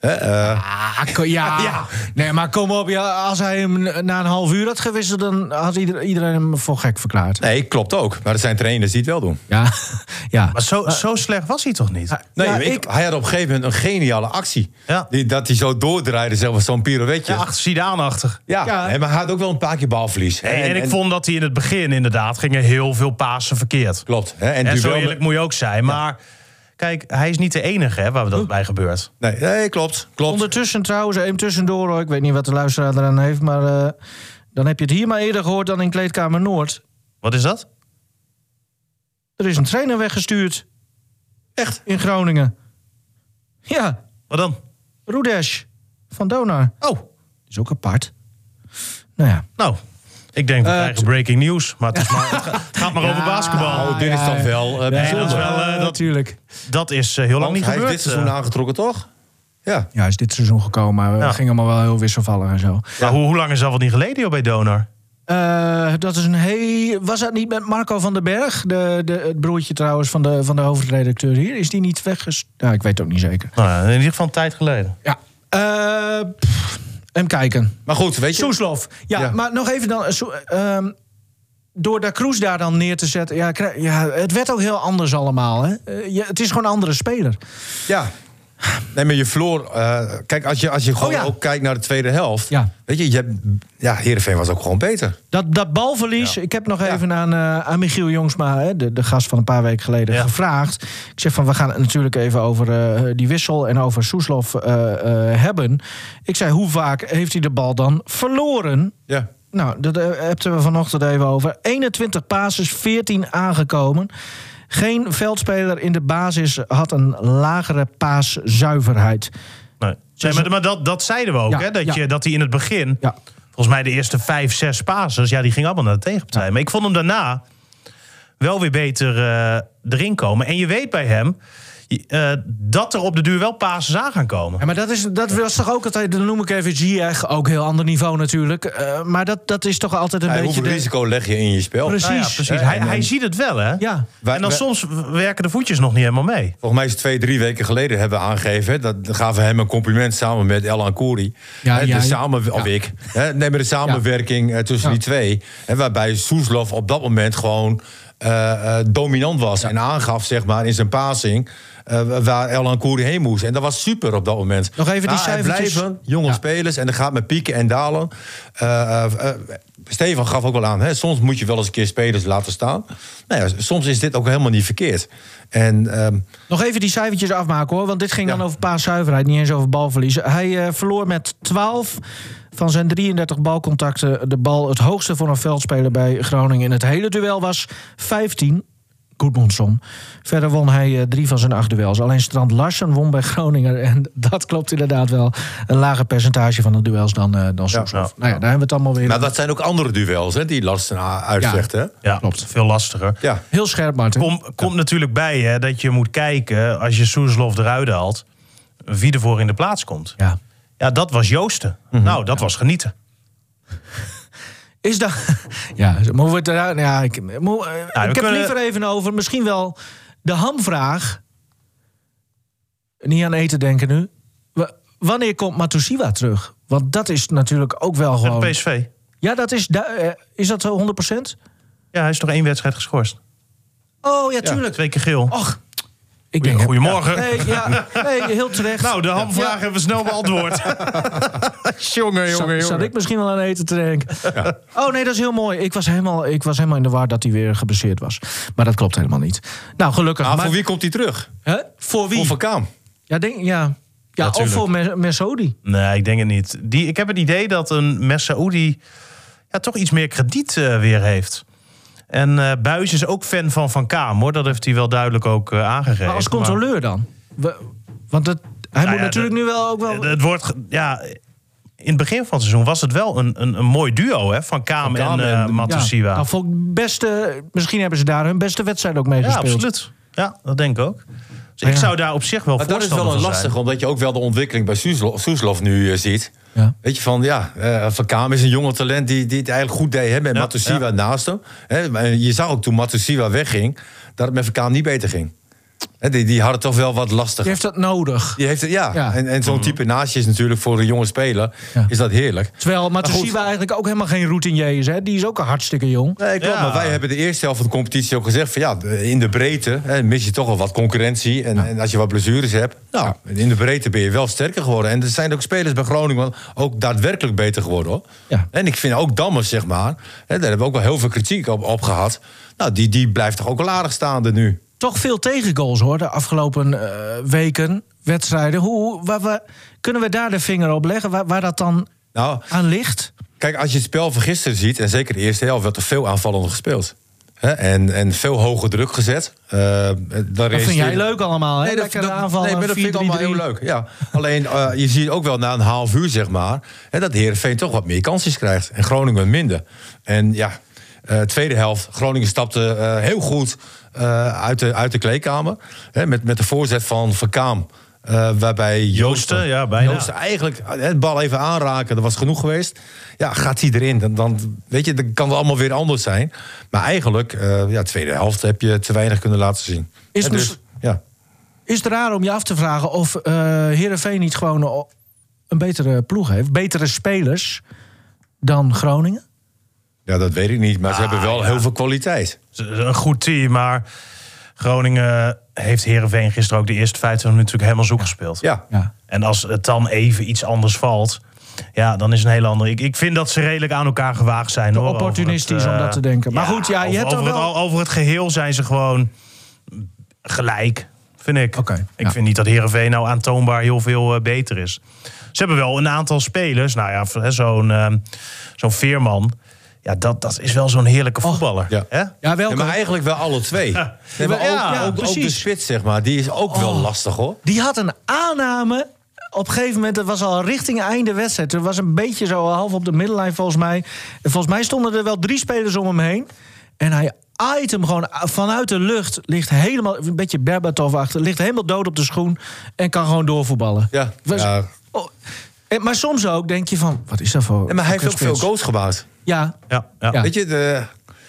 Eh, Ah, ko- ja. Nee, maar kom op. Ja, als hij hem na een half uur had gewisseld... dan had ieder- iedereen hem voor gek verklaard. nee, klopt ook. Maar er zijn trainers die het wel doen. Ja, ja. Maar zo, zo slecht was hij toch niet? Nee, Ja, maar ik- ik- hij had op een gegeven moment een geniale actie. Ja. Die, dat hij zo doordraaide, maar, zo'n pirouetje. Ja, achter Zidane-achtig. Ja, Ja. maar hij had ook wel een paar keer balverlies. En, en ik vond dat hij in het begin inderdaad gingen heel veel pasen verkeerd. Klopt. Hè, en En zo eerlijk moet je ook zijn. Maar kijk, hij is niet de enige hè, waar dat bij gebeurt. Nee, nee, klopt. klopt. Ondertussen trouwens, even tussendoor hoor. Ik weet niet wat de luisteraar eraan heeft, maar... eh, dan heb je het hier maar eerder gehoord dan in Kleedkamer Noord. Wat is dat? Er is een trainer weggestuurd. Echt? In Groningen. Ja, Wat dan? Rudesh van Donar. Oh, Is ook apart. Nou ja. nou. Ik denk we Eh, krijgen breaking news. Maar het, is maar, het gaat- het gaat maar over basketbal. Oh, dit is dan wel uh, Nee, bijzonder. dat is wel, eh, dat, natuurlijk. dat is eh, heel lang niet hij is gebeurd. dit seizoen eh. aangetrokken, toch? Ja. Ja, is dit seizoen gekomen, maar Ja. het ging allemaal wel heel wisselvallig en zo. Maar hoe, hoe lang is dat wel niet geleden joh, bij Donor? Eh, dat is een heel. Was dat niet met Marco van den Berg? De, de, het broertje trouwens van de, van de hoofdredacteur hier. Is die niet wegges... Ja, ik weet het ook niet zeker. Nou, ja, in ieder geval een tijd geleden. Ja. Eh, pff, hem kijken. Maar goed, weet je... Soeslof. Ja, Ja. maar nog even dan. Soe- ehm, door Da Cruz daar dan neer te zetten. Ja, ja, het werd ook heel anders allemaal. Hè? Eh, je, het is gewoon een andere speler. Ja. Nee, maar je verloor... eh, kijk, als je, als je gewoon Oh ja. ook kijkt naar de tweede helft... Ja. Weet je, je hebt, ja, Heerenveen was ook gewoon beter. Dat, dat balverlies, ik heb nog even aan, eh, aan Michiel Jongsma, hè, de, de gast van een paar weken geleden, gevraagd. Ik zeg van, we gaan het natuurlijk even over eh, die wissel en over Soeslof hebben. Ik zei, hoe vaak heeft hij de bal dan verloren? Ja. Nou, dat hebben we vanochtend even over. 21 passes, 14 aangekomen. Geen veldspeler in de basis had een lagere paaszuiverheid. Nee. Maar maar dat, dat zeiden we ook, Ja, hè? Dat, ja. je, dat hij in het begin... Ja. Volgens mij de eerste vijf, zes passes... Ja, die gingen allemaal naar de tegenpartij. Maar ik vond hem daarna wel weer beter eh, erin komen. En je weet bij hem... eh, dat er op de duur wel passes aan gaan komen. Ja, maar dat, is, dat was toch ook altijd, dan noem ik even Ziyech, ook heel ander niveau natuurlijk. Eh, maar dat, dat is toch altijd een Ja, beetje... hoeveel de- risico leg je in je spel? Precies. Nou ja, precies. Hij, en- hij ziet het wel, hè? Ja. Wij- en dan wij- soms werken de voetjes nog niet helemaal mee. Volgens mij is het twee, drie weken geleden hebben we aangegeven. Dat dan gaven we hem een compliment samen met Elan Kouri. Ja, Hè, ja, de ja. samen, of ik. Hè, nee, maar de samenwerking eh, tussen Ja. die twee. Hè, waarbij Soeslof op dat moment gewoon eh, eh, dominant was. En aangaf, zeg maar, in zijn passing. Eh, waar Elan Kouri heen moest. En dat was super op dat moment. Nog even die Nou, er cijfertjes. blijven jonge Ja. spelers en er gaat met pieken en dalen. Eh, Stefan gaf ook wel aan, hè, soms moet je wel eens een keer spelers laten staan. Nou ja, soms is dit ook helemaal niet verkeerd. En ehm, Nog even die cijfertjes afmaken hoor, want dit ging Ja. dan over paaszuiverheid, niet eens over balverlies. Hij verloor met 12 van zijn 33 balcontacten de bal. Het hoogste voor een veldspeler bij Groningen in het hele duel was 15. Goedmondson. Verder won hij eh, drie van zijn acht duels. Alleen Strand Larsen won bij Groningen. En dat klopt inderdaad wel. Een lager percentage van de duels dan, eh dan Soeslof. ja. Nou ja, daar hebben we het allemaal weer. maar dat zijn ook andere duels hè, die Larsen uitvecht. Hè? Ja, klopt. Veel lastiger. Ja. Heel scherp, Martin. Kom, komt natuurlijk bij hè, dat je moet kijken, als je Soeslof eruit haalt, wie ervoor in de plaats komt. Ja. Ja, dat was Joosten. Nou, dat was genieten. Is dat. Ja, moeten we het eruit. Ja, ik, eh, ik heb het liever even over. Misschien wel de hamvraag. Niet aan eten denken nu. Wa- Wanneer komt Matusiwa terug? Want dat is natuurlijk ook wel gewoon. Tegen PSV. Ja, dat is. eh, is dat zo 100%? Ja, hij is nog één wedstrijd geschorst. Oh ja, tuurlijk. Twee keer geel. Och. Ik denk, Goedemorgen. Nee, ja, nee, heel terecht. Nou, de hamvraag Ja. hebben we snel beantwoord. jongen, Zat, zat ik misschien wel aan eten te denken. Oh nee, dat is heel mooi. Ik was, helemaal, ik was helemaal in de war dat hij weer geblesseerd was. Maar dat klopt helemaal niet. Nou, gelukkig. Maar maar- voor wie komt hij terug? Hè? Voor wie? Voor Van Kaam. Ja, denk, ja. ja of voor Mer- Mercodi. Nee, ik denk het niet. Die, ik heb het idee dat een Messaoudi ja, toch iets meer krediet eh, weer heeft. En eh Buis is ook fan van Van Kaam, hoor. Dat heeft hij wel duidelijk ook eh, aangegeven. Maar als controleur dan? We- want het, hij moet ja, natuurlijk dat- nu wel ook wel... Het wordt, ja, in het begin van het seizoen was het wel een, een, een mooi duo, hè? Van Kaam, Kaam en, en- eh Matusiwa. Nou, voor het beste, misschien hebben ze daar hun beste wedstrijd ook mee Ja, gespeeld. absoluut. Ja, dat denk ik ook. Dus Ja. ik zou daar op zich wel Maar dat is wel een lastig, omdat je ook wel de ontwikkeling bij Soeslof, Soeslof nu eh, ziet. Ja. Weet je van, ja, eh, Van is een jonge talent die, die het eigenlijk goed deed. Hè, met Ja, Matusiwa ja. naast hem. Hè, maar je zag ook toen Matusiwa wegging, dat het met Van niet beter ging. Hè, die, die hadden toch wel wat Die lastig. heeft dat nodig. Die heeft het, ja. Ja. En, en zo'n type naast je is natuurlijk voor een jonge speler Ja. is dat heerlijk. Terwijl. Matusiwa eigenlijk ook helemaal geen routinier is. Hè? Die is ook een hartstikke jong. Nee, klopt. Ja. Maar wij hebben de eerste helft van de competitie ook gezegd... van ja, in de breedte hè, mis je toch wel wat concurrentie. En, en als je wat blessures hebt... nou, in de breedte ben je wel sterker geworden. En er zijn ook spelers bij Groningen ook daadwerkelijk beter geworden. Hoor. Ja. En ik vind ook Dammers, zeg maar... Hè, daar hebben we ook wel heel veel kritiek op, op gehad. Nou, die, die blijft toch ook wel aardig staande nu. Toch veel tegengoals hoor, de afgelopen eh, weken, wedstrijden. Hoe, waar, waar- kunnen we daar de vinger op leggen? Waar, waar dat dan Nou, aan ligt? Kijk, als je het spel van gisteren ziet, en zeker de eerste helft, werd er veel aanvallender gespeeld. En, en veel hoge druk gezet. Uh, dat vind jij leuk allemaal, hè? Nee, dat, Lekker aanval, nee, maar dat vind ik allemaal heel leuk. Ja. Alleen, uh, je ziet ook wel na een half uur, zeg maar... Hè, dat Heerenveen toch wat meer kansjes krijgt. En Groningen minder. En ja, uh, tweede helft, Groningen stapte heel goed uit, de, uit de kleedkamer. Hè, met, met de voorzet van Verkaam. Uh, waarbij Joosten, ja, bijna. Joosten eigenlijk het bal even aanraken, dat was genoeg geweest. Ja, gaat hij erin, dan, dan, weet je, dan kan het allemaal weer anders zijn. Maar eigenlijk, uh, ja, tweede helft heb je te weinig kunnen laten zien. Is, het, dus, ja. is het raar om je af te vragen of uh, Heerenveen niet gewoon een betere ploeg heeft? Betere spelers dan Groningen? Ja, dat weet ik niet, maar ze hebben wel heel veel kwaliteit. Een goed team, maar Groningen heeft Herenveen gisteren ook de eerste 25 minuten natuurlijk helemaal zoek gespeeld. Ja. ja. En als het dan even iets anders valt, ja, dan is het een hele andere. Ik, ik vind dat ze redelijk aan elkaar gewaagd zijn. Hoor, opportunistisch om dat te denken. Maar goed, ja, je over, hebt over, wel... het, over het geheel zijn ze gewoon gelijk, vind ik. Okay, ik vind niet dat Herenveen nou aantoonbaar heel veel uh, beter is. Ze hebben wel een aantal spelers. Nou ja, zo'n uh, zo'n Veerman. Ja, dat, dat is wel zo'n heerlijke voetballer. ja. Hè? Ja, welke? maar eigenlijk wel alle twee. Ja. Nee, maar ook, ja, ook, ook, de spits, zeg maar, die is ook wel lastig, hoor. Die had een aanname op een gegeven moment, het was al richting einde wedstrijd. Er was een beetje zo half op de middenlijn volgens mij. volgens mij stonden er wel drie spelers om hem heen. En hij aait hem gewoon vanuit de lucht. Ligt helemaal, een beetje Berbatov achter. Ligt helemaal dood op de schoen. En kan gewoon doorvoetballen. Ja, ja. Oh, maar soms ook denk je van, wat is dat voor... Maar hij heeft ook veel goals gebouwd. Ja. Ja, ja. Weet je, de,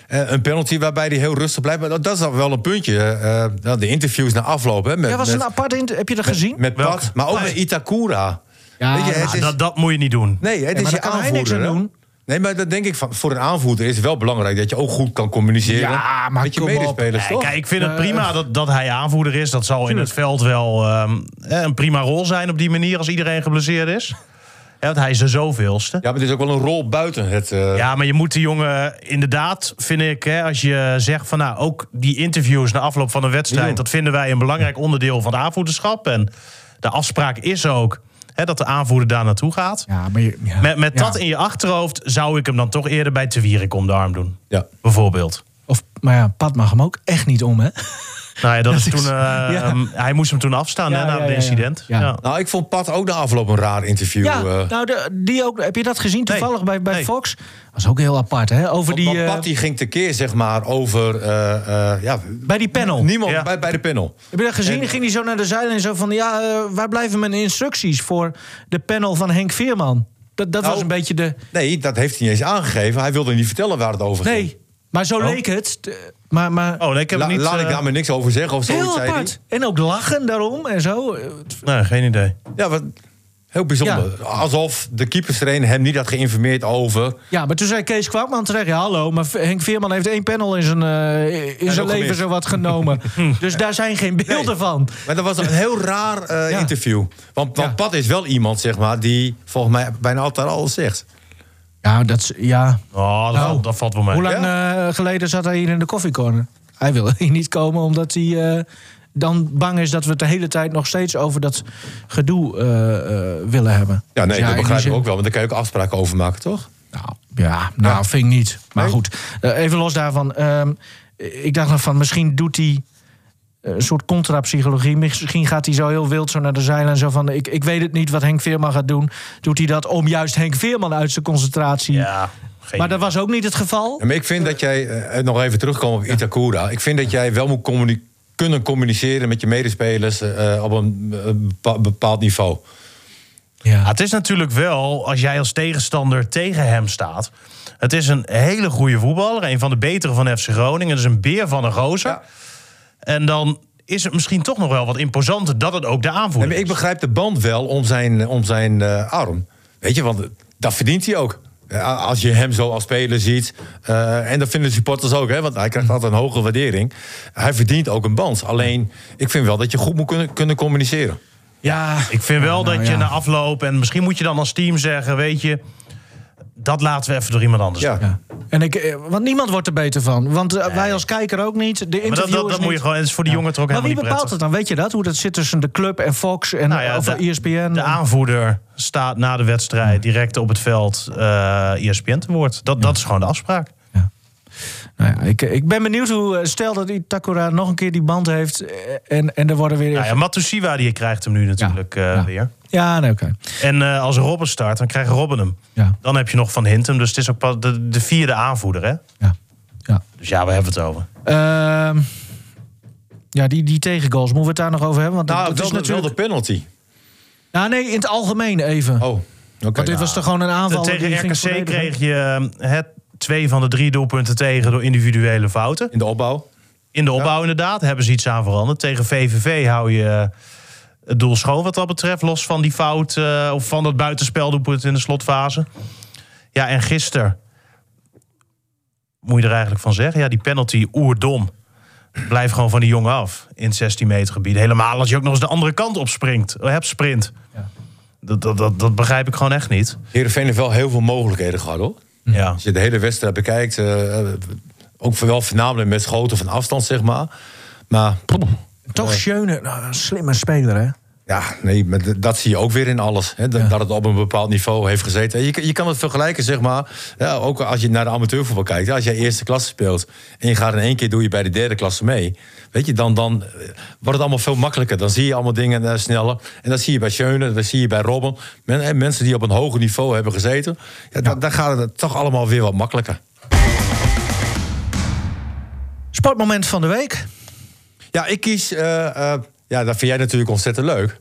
een penalty waarbij hij heel rustig blijft. Maar dat, dat is dan wel een puntje. Uh, de interviews na afloop. Hè, met, ja, was een apart Heb je dat gezien? Met Pat, maar ook met Itakura. Ja, Weet je, het is, dat, dat moet je niet doen. Nee, het is je aanvoerder. doen. Nee, maar dat denk ik van, voor een aanvoerder is het wel belangrijk dat je ook goed kan communiceren ja, maar met je medespelers. Nee, kijk, ik vind het prima dat, dat hij aanvoerder is. Dat zal in het veld wel um, een prima rol zijn op die manier als iedereen geblesseerd is. Ja, want hij is de zoveelste. Ja, maar het is ook wel een rol buiten het... Uh... Ja, maar je moet de jongen inderdaad, vind ik... Hè, als je zegt van nou, ook die interviews na afloop van een wedstrijd... dat vinden wij een belangrijk onderdeel van de aanvoerderschap. En de afspraak is ook hè, dat de aanvoerder daar naartoe gaat. Ja, maar je, ja. Met, met dat in je achterhoofd zou ik hem dan toch eerder bij Te Wierik om de arm doen. Ja. Bijvoorbeeld. Of, maar ja, Pat mag hem ook echt niet om, hè? Nou ja, dat is toen, uh, hij moest hem toen afstaan hè, na het incident. Ja. Nou, ik vond Pat ook de afloop een raar interview. Ja, uh. nou, de, die ook, heb je dat gezien toevallig nee. bij, bij nee. Fox? Dat was ook heel apart, hè? Over die. Pat die ging tekeer, zeg maar, over... ja, bij die panel. Niemand, bij, bij de panel. Heb je dat gezien? En, ging hij zo naar de zijlijn en zo van... Ja, waar blijven mijn instructies voor de panel van Henk Veerman? Dat, dat nou, was een beetje de... Nee, dat heeft hij niet eens aangegeven. Hij wilde niet vertellen waar het over ging. Maar zo oh. leek het. Maar, maar, oh, nee, ik heb La, niet, laat ik daar maar niks over zeggen. Of heel apart. En ook lachen daarom en zo. Nee, geen idee. Ja, wat, heel bijzonder. Ja. Alsof de keeperstrainer hem niet had geïnformeerd over... Ja, maar toen zei Kees Kwakman terecht... Ja, hallo, maar Henk Veerman heeft één panel in zijn, uh, in zijn leven zo wat genomen. dus daar zijn geen beelden nee. van. Maar dat was een heel raar uh, ja. interview. Want, want Pat is wel iemand, zeg maar... die volgens mij bijna altijd alles zegt. Ja, dat is, ja. Oh, dat, nou, dat valt wel mee. Hoe lang ja? uh, geleden zat hij hier in de koffiecorner? Hij wil hier niet komen omdat hij uh, dan bang is dat we het de hele tijd nog steeds over dat gedoe uh, willen hebben. Ja, nee, dus dat begrijp ik ook wel. Want daar kan je ook afspraken over maken, toch? Nou, ja, nou, ja. vind ik niet. Maar nee? goed, even los daarvan. Ehm, ik dacht nog van, misschien doet hij een soort contrapsychologie. Misschien gaat hij zo heel wild zo naar de zijlijn. Zo van, ik, ik weet het niet wat Henk Veerman gaat doen. Doet hij dat om juist Henk Veerman uit zijn concentratie... Ja. Maar dat was ook niet het geval. Ja, maar ik vind dat jij, uh, nog even terugkomen op Itakura. Ik vind dat jij wel moet communi kunnen communiceren met je medespelers uh, op een bepaald niveau. Ja. ja. het is natuurlijk wel, als jij als tegenstander tegen hem staat. Het is een hele goede voetballer. Een van de betere van FC Groningen. Het is een beer van een gozer. Ja. En dan is het misschien toch nog wel wat imposanter dat het ook de aanvoerder nee, Ik begrijp de band wel om zijn, om zijn uh, arm. Weet je, want dat verdient hij ook. Als je hem zo als speler ziet. Uh, en dat vinden de supporters ook, hè, want hij krijgt altijd een hoge waardering. Hij verdient ook een band. Alleen, ik vind wel dat je goed moet kunnen, kunnen communiceren. Ja, ik vind wel ja, nou, dat je ja. na afloop... en misschien moet je dan als team zeggen, weet je dat laten we even door iemand anders Ja. Ja. En ik, eh, want niemand wordt er beter van. Want eh, wij als kijker ook niet. De Maar dat, interviewers dat, dat moet je gewoon. Het is voor die jongen toch ook Maar wie bepaalt prettig. het dan? Weet je dat? Hoe dat zit tussen de club en Fox en Nou ja, of de- ESPN? De aanvoerder staat na de wedstrijd direct op het veld eh ESPN te woord. Dat, dat is gewoon de afspraak. Nou ja, ik, ik ben benieuwd hoe. Stel dat Itakura nog een keer die band heeft. En, en er worden weer. Nou ja, Matusiwa die krijgt hem nu natuurlijk eh, Ja. weer. Ja, nee, oké. En eh, als Robben start, dan krijgt Robben hem. Ja, Dan heb je nog Van Hintem. Dus het is ook pas de, de vierde aanvoerder, hè? ja. ja. Dus ja, we hebben het over. Ehm, ja, die, die tegengoals. Moeten we het daar nog over hebben? Want Nou, het wel, is natuurlijk. wel de penalty. Nou, nee, in het algemeen even. Oh, oké. Want dit nou, was toch gewoon een aanval. Tegen die ging RKC kreeg je eh, het, twee van de drie doelpunten tegen door individuele fouten. In de opbouw. In de opbouw inderdaad, hebben ze iets aan veranderd. Tegen VVV hou je eh, het doel schoon wat dat betreft. Los van die fout eh, of van dat buitenspeldoelpunt in de slotfase. Ja, en gisteren moet je er eigenlijk van zeggen. Ja, die penalty oerdom. Blijf gewoon van die jongen af in het 16 meter gebied. Helemaal als je ook nog eens de andere kant op springt. eh, Hebt sprint. Dat, dat, dat, dat begrijp ik gewoon echt niet. Heerenveen heeft wel heel veel mogelijkheden gehad, hoor. Ja. Als je de hele wedstrijd bekijkt, eh, ook wel voornamelijk met schoten van afstand, zeg maar. Maar Toch Schöne, nou, een slimme speler, hè? Ja, nee, maar dat zie je ook weer in alles. Hè, dat, dat het op een bepaald niveau heeft gezeten. En Je, kan- je kan het vergelijken, zeg maar. Ja, ook als je naar de amateurvoetbal kijkt. Als jij eerste klasse speelt en je gaat in één keer doe je bij de derde klasse mee. Weet je, dan, dan eh, wordt het allemaal veel makkelijker. Dan zie je allemaal dingen eh, sneller. En dat zie je bij Schöne, dat zie je bij Robben. Men, mensen die op een hoger niveau hebben gezeten. Ja, dan, dan gaat het toch allemaal weer wat makkelijker. Sportmoment van de week. Ja, ik kies. eh, ja, dat vind jij natuurlijk ontzettend leuk.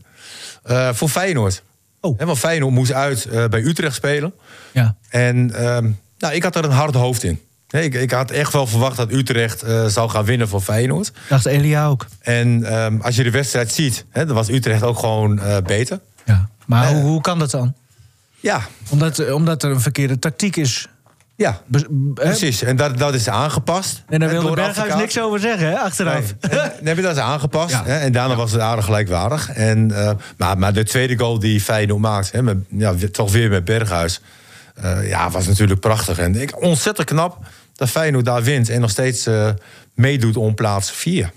Eh, voor Feyenoord. Oh. Hè, want Feyenoord moest uit eh, bij Utrecht spelen. Ja. En ehm, nou, ik had er een hard hoofd in. Ik, ik had echt wel verwacht dat Utrecht eh, zou gaan winnen van Feyenoord. Dacht Elia ook. En ehm, als je de wedstrijd ziet, dan was Utrecht ook gewoon beter. Ja. Maar hoe, hoe kan dat dan? Ja, Omdat, omdat er een verkeerde tactiek is. Ja. Precies, en dat, dat is aangepast. En daar wilde Berghuis niks over zeggen, hè, achteraf. Nee, en- nee, maar dat is aangepast. Ja. Hè, en daarna was het aardig gelijkwaardig. En, eh, maar, maar de tweede goal die Feyenoord maakt, hè, met, ja, toch weer met Berghuis... eh, ja, was natuurlijk prachtig. En ik, ontzettend knap dat Feyenoord daar wint... en nog steeds eh, meedoet om plaats 4.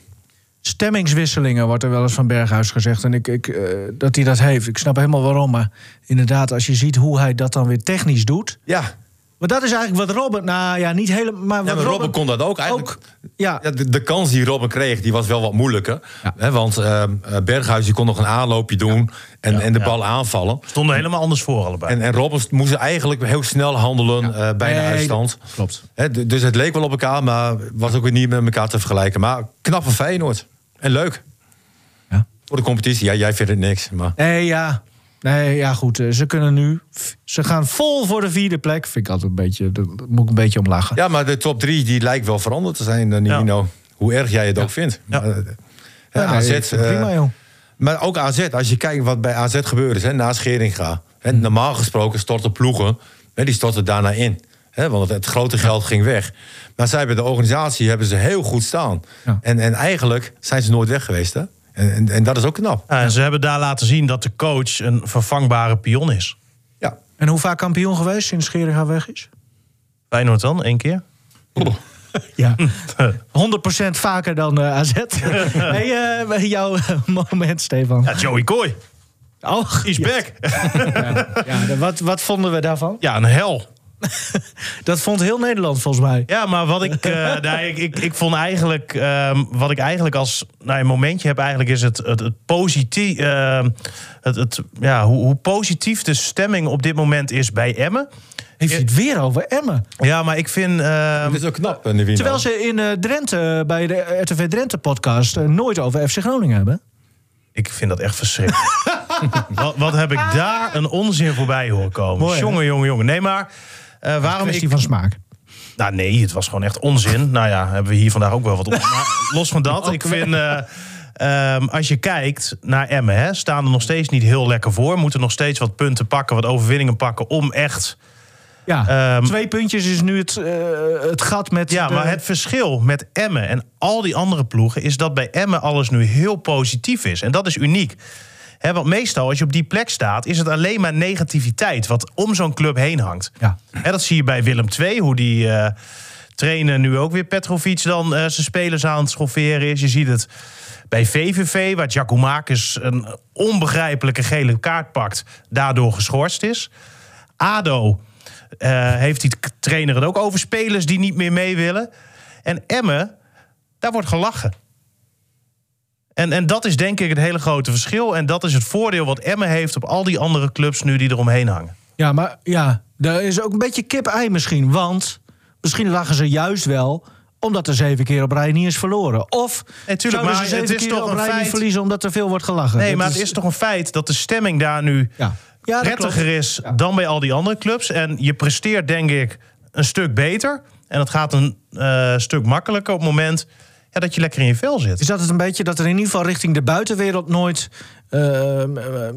Stemmingswisselingen wordt er wel eens van Berghuis gezegd. En ik, ik, dat hij dat heeft. Ik snap helemaal waarom. Maar inderdaad, als je ziet hoe hij dat dan weer technisch doet. Ja, Maar dat is eigenlijk wat Robben... Nou ja, niet helemaal... Maar, ja wat maar Robben kon dat ook. Eigenlijk, ook- ja. Ja, de, de kans die Robben kreeg, die was wel wat moeilijker. Hè, want eh, Berghuis die kon nog een aanloopje doen... en, en de ja. bal aanvallen. Stonden helemaal anders voor allebei. En, en Robben moest eigenlijk heel snel handelen eh, bij de Nee, uitstand. Klopt. Hè, dus het leek wel op elkaar, maar was ook weer niet met elkaar te vergelijken. Maar knappe Feyenoord. En leuk. Ja. Voor de competitie. Ja, jij vindt het niks. Maar Nee, ja. Nee, ja, goed. eh, Ze kunnen nu... Ze gaan vol voor de vierde plek. Vind ik altijd een beetje... Daar moet ik een beetje om lachen. ja, maar de top drie die lijkt wel veranderd te zijn, uh, Nino. Hoe erg jij het ook vindt. Ja. Maar, eh, hè, Ja, nee, AZ, eh, prima, joh. Maar ook AZ, als je kijkt wat bij AZ gebeurd is, hè, na Scheringa. Hè, normaal gesproken storten ploegen, hè, die storten daarna in. Hè, want het, het grote geld ging weg. Maar zij bij de organisatie hebben ze heel goed staan. En, en eigenlijk zijn ze nooit weg geweest. Hè? En, en, en dat is ook knap. Ja, en ze hebben daar laten zien dat de coach een vervangbare pion is. Ja. En hoe vaak kampioen geweest sinds Scheringa weg is? Feyenoord dan, één keer? Ja. 100% vaker dan eh, AZ. hey, eh, jouw eh, moment, Stefan. Ja, Joey Coy. Oh, Is back. Ja, wat, wat vonden we daarvan? Ja, een hel. Dat vond heel Nederland volgens mij. Ja, maar wat ik, eh, nee, ik, ik, ik vond eigenlijk, ehm, wat ik eigenlijk als nou, een momentje heb, eigenlijk is het, het, het positief, ehm, het, het, ja, hoe, hoe positief de stemming op dit moment is bij Emmen. Heeft hij het weer over Emmen? Ja, maar ik vind. ehm, Dat is ook knap, eh. Terwijl ze in eh, Drenthe, bij de RTV Drenthe podcast, nooit over FC Groningen hebben. Ik vind dat echt verschrikkelijk. wat, wat heb ik daar een onzin voorbij horen komen? Mooi, jongen, jongen, jongen. Nee, maar eh, waarom Kwestie ik... van smaak. Nou nee, het was gewoon echt onzin. nou ja, hebben we hier vandaag ook wel wat op. Maar los van dat, ik vind... eh, ehm, als je kijkt naar Emmen, hè, staan er nog steeds niet heel lekker voor. Moeten nog steeds wat punten pakken, wat overwinningen pakken... om echt... Ja, Ehm, twee puntjes is nu het, eh, het gat met. Ja, de- maar het verschil met Emmen en al die andere ploegen... is dat bij Emmen alles nu heel positief is. En dat is uniek. Hè, want meestal als je op die plek staat, is het alleen maar negativiteit wat om zo'n club heen hangt. Ja. Hè, dat zie je bij Willem II, hoe die eh trainer nu ook weer Petrovic dan eh, zijn spelers aan het schofferen is. Je ziet het bij VVV, waar Giacomakis een onbegrijpelijke gele kaart pakt, daardoor geschorst is. ADO eh, heeft die trainer het ook over spelers die niet meer mee willen. En Emmen, daar wordt gelachen. En, en dat is denk ik het hele grote verschil. En dat is het voordeel wat Emmen heeft op al die andere clubs nu die eromheen hangen. Ja, maar ja, er is ook een beetje kip-ei misschien. Want misschien lachen ze juist wel omdat er zeven keer op rij niet is verloren. Of Nee, tuurlijk, maar ze het zeven is keer toch op een rij niet verliezen omdat er veel wordt gelachen. Nee, Dat maar het is toch een feit dat de stemming daar nu Ja, ja dat prettiger klopt. is dan bij al die andere clubs. En je presteert denk ik een stuk beter. En het gaat een eh, stuk makkelijker op het moment ja, dat je lekker in je vel zit. Is dat het een beetje dat er in ieder geval richting de buitenwereld nooit, eh, eh,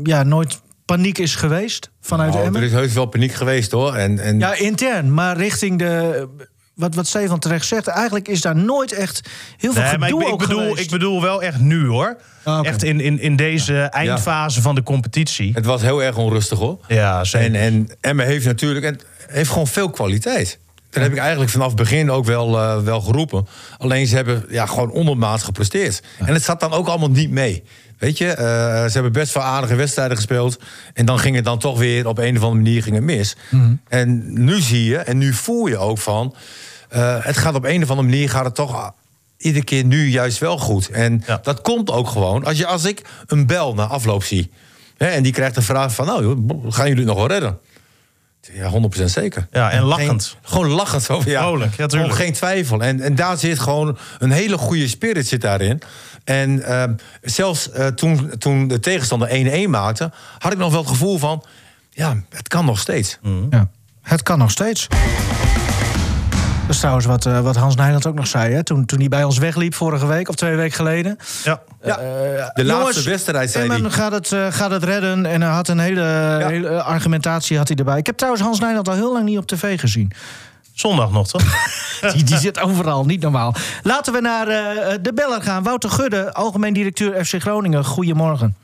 ja, nooit paniek is geweest vanuit Nou, Emmen? er is heus wel paniek geweest hoor. En, en Ja, intern, maar richting de. Wat, wat Stefan terecht zegt, eigenlijk is daar nooit echt heel veel Nee, maar ik, gedoe ik ook bedoel, geweest. ik bedoel wel echt nu hoor. Ah. Echt in, in, in deze eindfase van de competitie. het was heel erg onrustig hoor. Ja, zeker. En, en Emmen heeft natuurlijk en heeft gewoon veel kwaliteit. Dat heb ik eigenlijk vanaf het begin ook wel, eh, wel geroepen. Alleen ze hebben ja, gewoon ondermaats gepresteerd. En het zat dan ook allemaal niet mee. Weet je, eh, ze hebben best wel aardige wedstrijden gespeeld. En dan ging het dan toch weer op een of andere manier ging het mis. En nu zie je, en nu voel je ook van... eh, het gaat op een of andere manier gaat het toch ah, iedere keer nu juist wel goed. En Ja. dat komt ook gewoon. Als, je, als ik een bel na afloop zie... Hè, en die krijgt de vraag van... nou, joh, gaan jullie het nog wel redden? Ja, 100% zeker. Ja, en lachend. Geen- gewoon lachend. Zo, ja. Vrolijk, ja, tuurlijk. Gewoon geen twijfel. En, en daar zit gewoon een hele goede spirit zit daarin. En ehm, zelfs eh, toen, toen de tegenstander 1-1 maakte... had ik nog wel het gevoel van... ja, het kan nog steeds. Ja, het kan nog steeds. Dat is trouwens wat, eh, wat Hans Nijland ook nog zei. Hè? Toen, toen hij bij ons wegliep vorige week of twee weken geleden. Ja. Ja, de laatste wedstrijd zei Emmen hij. gaat het, eh, gaat het redden. En hij had een hele, hele argumentatie had hij erbij. Ik heb trouwens Hans Nijland al heel lang niet op tv gezien. Zondag nog, toch? Die, die zit overal, niet normaal. Laten we naar eh, de beller gaan. Wouter Gudde, algemeen directeur FC Groningen. Goedemorgen.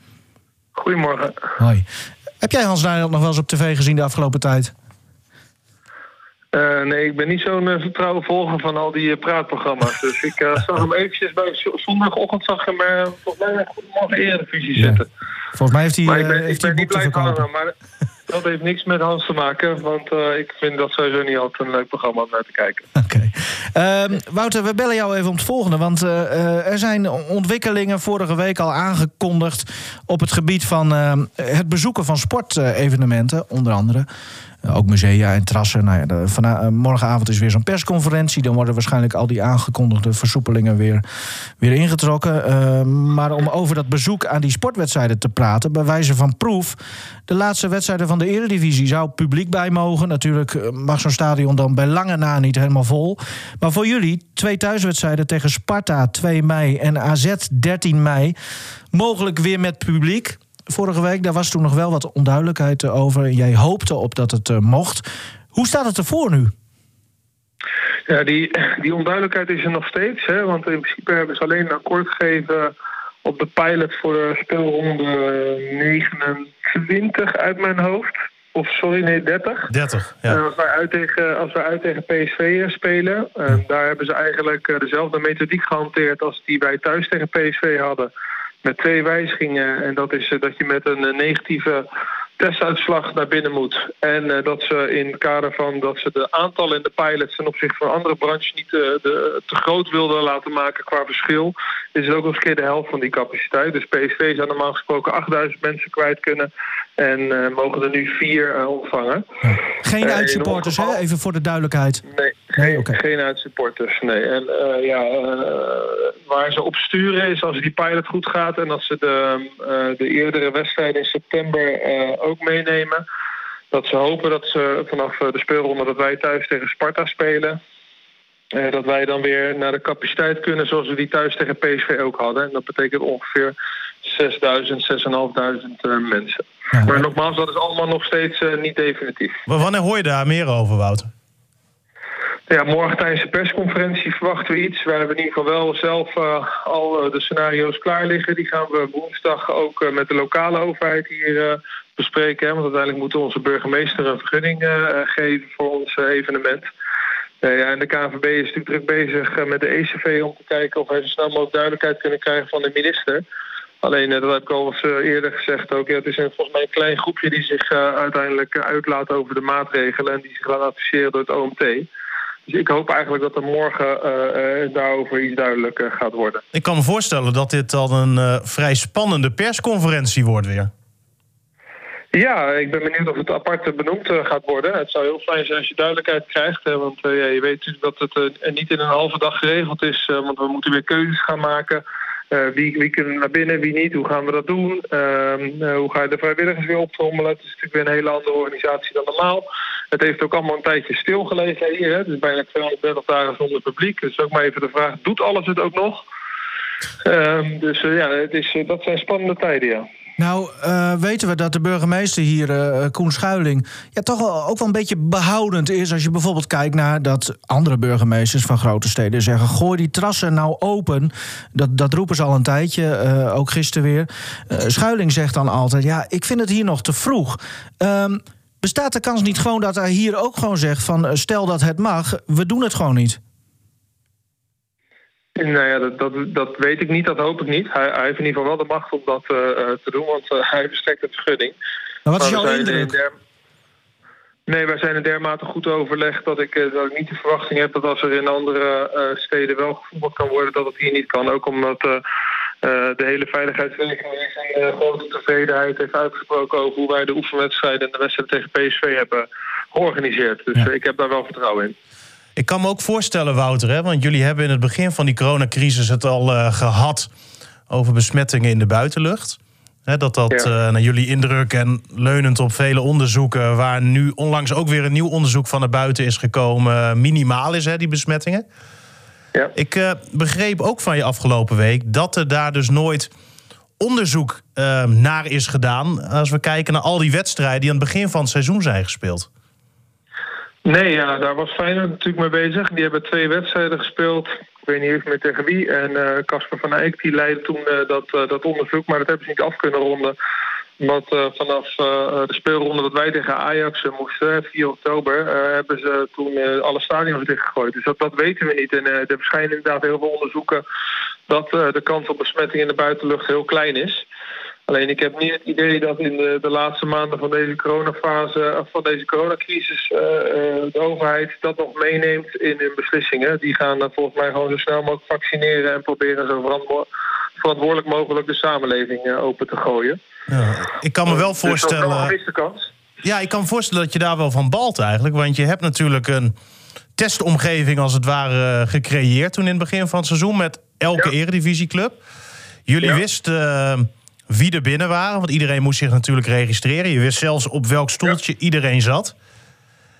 Goedemorgen. Hoi. Heb jij Hans Nijland nog wel eens op tv gezien de afgelopen tijd? Eh, nee, ik ben niet zo'n uh, vertrouwen volger van al die uh, praatprogramma's. Dus ik zag hem eventjes bij zondagochtend zag hem volgens mij een Goedemorgen Eredivisie Ja. zitten. Volgens mij heeft hij, Maar ik eh, ben, ben niet blij van hem. Maar dat heeft niks met Hans te maken. Want eh, ik vind dat sowieso niet altijd een leuk programma om naar te kijken. Oké. Ehm, Wouter, we bellen jou even om het volgende. Want eh, eh, er zijn ontwikkelingen vorige week al aangekondigd... op het gebied van eh, het bezoeken van sportevenementen, onder andere. Eh, ook musea en trassen. Nou ja, de- vana- eh, morgenavond is weer zo'n persconferentie. Dan worden waarschijnlijk al die aangekondigde versoepelingen weer, weer ingetrokken. Eh, maar om over dat bezoek aan die sportwedstrijden te praten... bij wijze van proef... de laatste wedstrijden van de Eredivisie zou publiek bij mogen. Natuurlijk mag zo'n stadion dan bij lange na niet helemaal vol. Maar voor jullie twee thuiswedstrijden tegen Sparta 2 mei en AZ 13 mei... mogelijk weer met publiek. Vorige week, daar was toen nog wel wat onduidelijkheid over. Jij hoopte op dat het eh, mocht. Hoe staat het ervoor nu? Ja, die, die onduidelijkheid is er nog steeds. Hè? Want in principe hebben ze alleen een akkoord gegeven op de pilot voor de speelronde 29 uit mijn hoofd. Of sorry, nee, 30. 30. En Ja. als wij uit tegen, als wij uit tegen PSV spelen, eh, daar hebben ze eigenlijk eh, dezelfde methodiek gehanteerd als die wij thuis tegen PSV hadden. Met twee wijzigingen. En dat is eh, dat je met een eh, negatieve testuitslag naar binnen moet. En eh, dat ze in het kader van dat ze de aantallen in de pilots ten opzichte van andere branches niet de, te groot wilden laten maken qua verschil, is het ook nog eens een keer de helft van die capaciteit. Dus PSV zou normaal gesproken 8000 mensen kwijt kunnen. En eh, mogen er nu vier eh, ontvangen. Geen Eh, uitsupporters, hè? Even voor de duidelijkheid. Nee, geen, geen uitsupporters. Nee. En ja, waar ze op sturen is als die pilot goed gaat en als ze de, de eerdere wedstrijden in september ook meenemen. Dat ze hopen dat ze vanaf de speelronde dat wij thuis tegen Sparta spelen. dat wij dan weer naar de capaciteit kunnen zoals we die thuis tegen PSV ook hadden. En dat betekent ongeveer 6000, 6500 eh, mensen. Ja. Maar nogmaals, dat is allemaal nog steeds eh, niet definitief. Maar wanneer hoor je daar meer over, Wouter? Ja, morgen tijdens de persconferentie verwachten we iets. We hebben in ieder geval wel zelf al de scenario's klaar liggen. Die gaan we woensdag ook met de lokale overheid hier bespreken. Hè? Want uiteindelijk moet onze burgemeester een vergunning geven voor ons evenement. Ja, en de KNVB is natuurlijk druk bezig met de ECV om te kijken of wij zo snel mogelijk duidelijkheid kunnen krijgen van de minister. Alleen, uh, dat heb ik al eens eerder gezegd ook, ja, het is een, volgens mij een klein groepje die zich uiteindelijk uitlaat over de maatregelen en die zich laat adviseren door het OMT. Dus ik hoop eigenlijk dat er morgen daarover iets duidelijk gaat worden. Ik kan me voorstellen dat dit dan een vrij spannende persconferentie wordt weer. Ja, ik ben benieuwd of het apart benoemd eh, gaat worden. Het zou heel fijn zijn als je duidelijkheid krijgt. Hè, want ja, je weet natuurlijk dat het niet in een halve dag geregeld is. want we moeten weer keuzes gaan maken. Wie, wie kunnen naar binnen, wie niet? Hoe gaan we dat doen? Ehm, hoe ga je de vrijwilligers weer optrommelen? Het is natuurlijk weer een hele andere organisatie dan normaal. Het heeft ook allemaal een tijdje stilgelegen hier. Het is bijna 230 dagen zonder publiek. Dus ook maar even de vraag, doet alles het ook nog? Ehm, dus ja, het is, dat zijn spannende tijden, ja. Nou, uh, weten we dat de burgemeester hier, uh, Koen Schuiling, ja, toch ook wel een beetje behoudend is. Als je bijvoorbeeld kijkt naar dat andere burgemeesters van grote steden zeggen: gooi die trassen nou open. Dat, dat roepen ze al een tijdje, ook gisteren weer. Schuiling zegt dan altijd: ja, ik vind het hier nog te vroeg. Um, bestaat de kans niet gewoon dat hij hier ook gewoon zegt: van stel dat het mag, we doen het gewoon niet? Nou ja, dat, dat, dat weet ik niet, dat hoop ik niet. Hij, hij heeft in ieder geval wel de macht om dat uh, te doen, want uh, hij verstrekt het vergunning. Maar wat is jouw indruk? Nee, wij zijn er dermate goed overlegd dat ik, dat ik niet de verwachting heb dat als er in andere steden wel gevoetbald kan worden, dat het hier niet kan. Ook omdat de hele veiligheidsregeling zijn grote tevredenheid heeft uitgesproken over hoe wij de oefenwedstrijden en de wedstrijden tegen PSV hebben georganiseerd. Dus ja. ik heb daar wel vertrouwen in. Ik kan me ook voorstellen, Wouter, hè, want jullie hebben in het begin van die coronacrisis het al uh, gehad over besmettingen in de buitenlucht. Hè, dat dat ja. uh, naar jullie indruk en leunend op vele onderzoeken, waar nu onlangs ook weer een nieuw onderzoek van naar buiten is gekomen, minimaal is, hè, die besmettingen. Ja. Ik uh, begreep ook van je afgelopen week dat er daar dus nooit onderzoek naar is gedaan. Als we kijken naar al die wedstrijden die aan het begin van het seizoen zijn gespeeld. Nee, ja, daar was Feyenoord natuurlijk mee bezig. Die hebben twee wedstrijden gespeeld. Ik weet niet eens meer tegen wie. En Casper uh, van Eyck die leidde toen uh, dat, uh, dat onderzoek. Maar dat hebben ze niet af kunnen ronden. Want vanaf de speelronde dat wij tegen Ajax moesten, 4 oktober... hebben ze toen alle stadions dichtgegooid. Dus dat, dat weten we niet. En er verschijnen inderdaad heel veel onderzoeken... dat de kans op besmetting in de buitenlucht heel klein is... Alleen ik heb niet het idee dat in de, de laatste maanden van deze coronafase, van deze coronacrisis, uh, de overheid dat nog meeneemt in hun beslissingen. Die gaan uh, volgens mij gewoon zo snel mogelijk vaccineren en proberen zo verantwo verantwoordelijk mogelijk de samenleving uh, open te gooien. Ja, ik kan me wel voorstellen. Dus dat is wel een kans. Ja, ik kan me voorstellen dat je daar wel van balt eigenlijk. Want je hebt natuurlijk een testomgeving als het ware gecreëerd toen in het begin van het seizoen met elke ja. eredivisieclub. Jullie ja. wisten wie er binnen waren. Want iedereen moest zich natuurlijk registreren. Je wist zelfs op welk stoeltje ja. iedereen zat.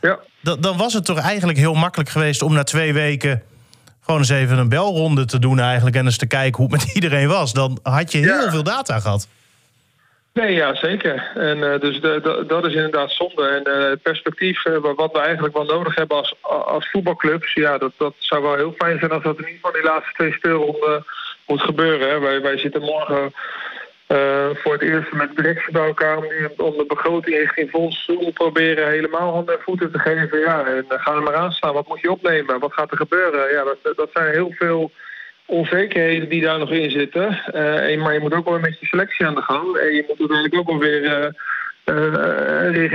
Ja. Dan, dan was het toch eigenlijk heel makkelijk geweest om na twee weken gewoon eens even een belronde te doen eigenlijk en eens te kijken hoe het met iedereen was. Dan had je heel ja. veel data gehad. Nee, ja, zeker. En uh, dus de, de, dat is inderdaad zonde. En uh, het perspectief uh, wat we eigenlijk wel nodig hebben als, als voetbalclubs... ja, dat, dat zou wel heel fijn zijn als dat in ieder geval die laatste twee speelronden moet gebeuren. Hè. Wij, wij zitten morgen uh, voor het eerst met directie bij elkaar om, die, om de begroting richting volgens proberen helemaal handen en voeten te geven. Ja, en uh, ga er maar aan staan. Wat moet je opnemen? Wat gaat er gebeuren? Ja, dat, dat zijn heel veel onzekerheden die daar nog in zitten. Uh, maar je moet ook wel met je selectie aan de gang. En je moet uiteindelijk ook wel weer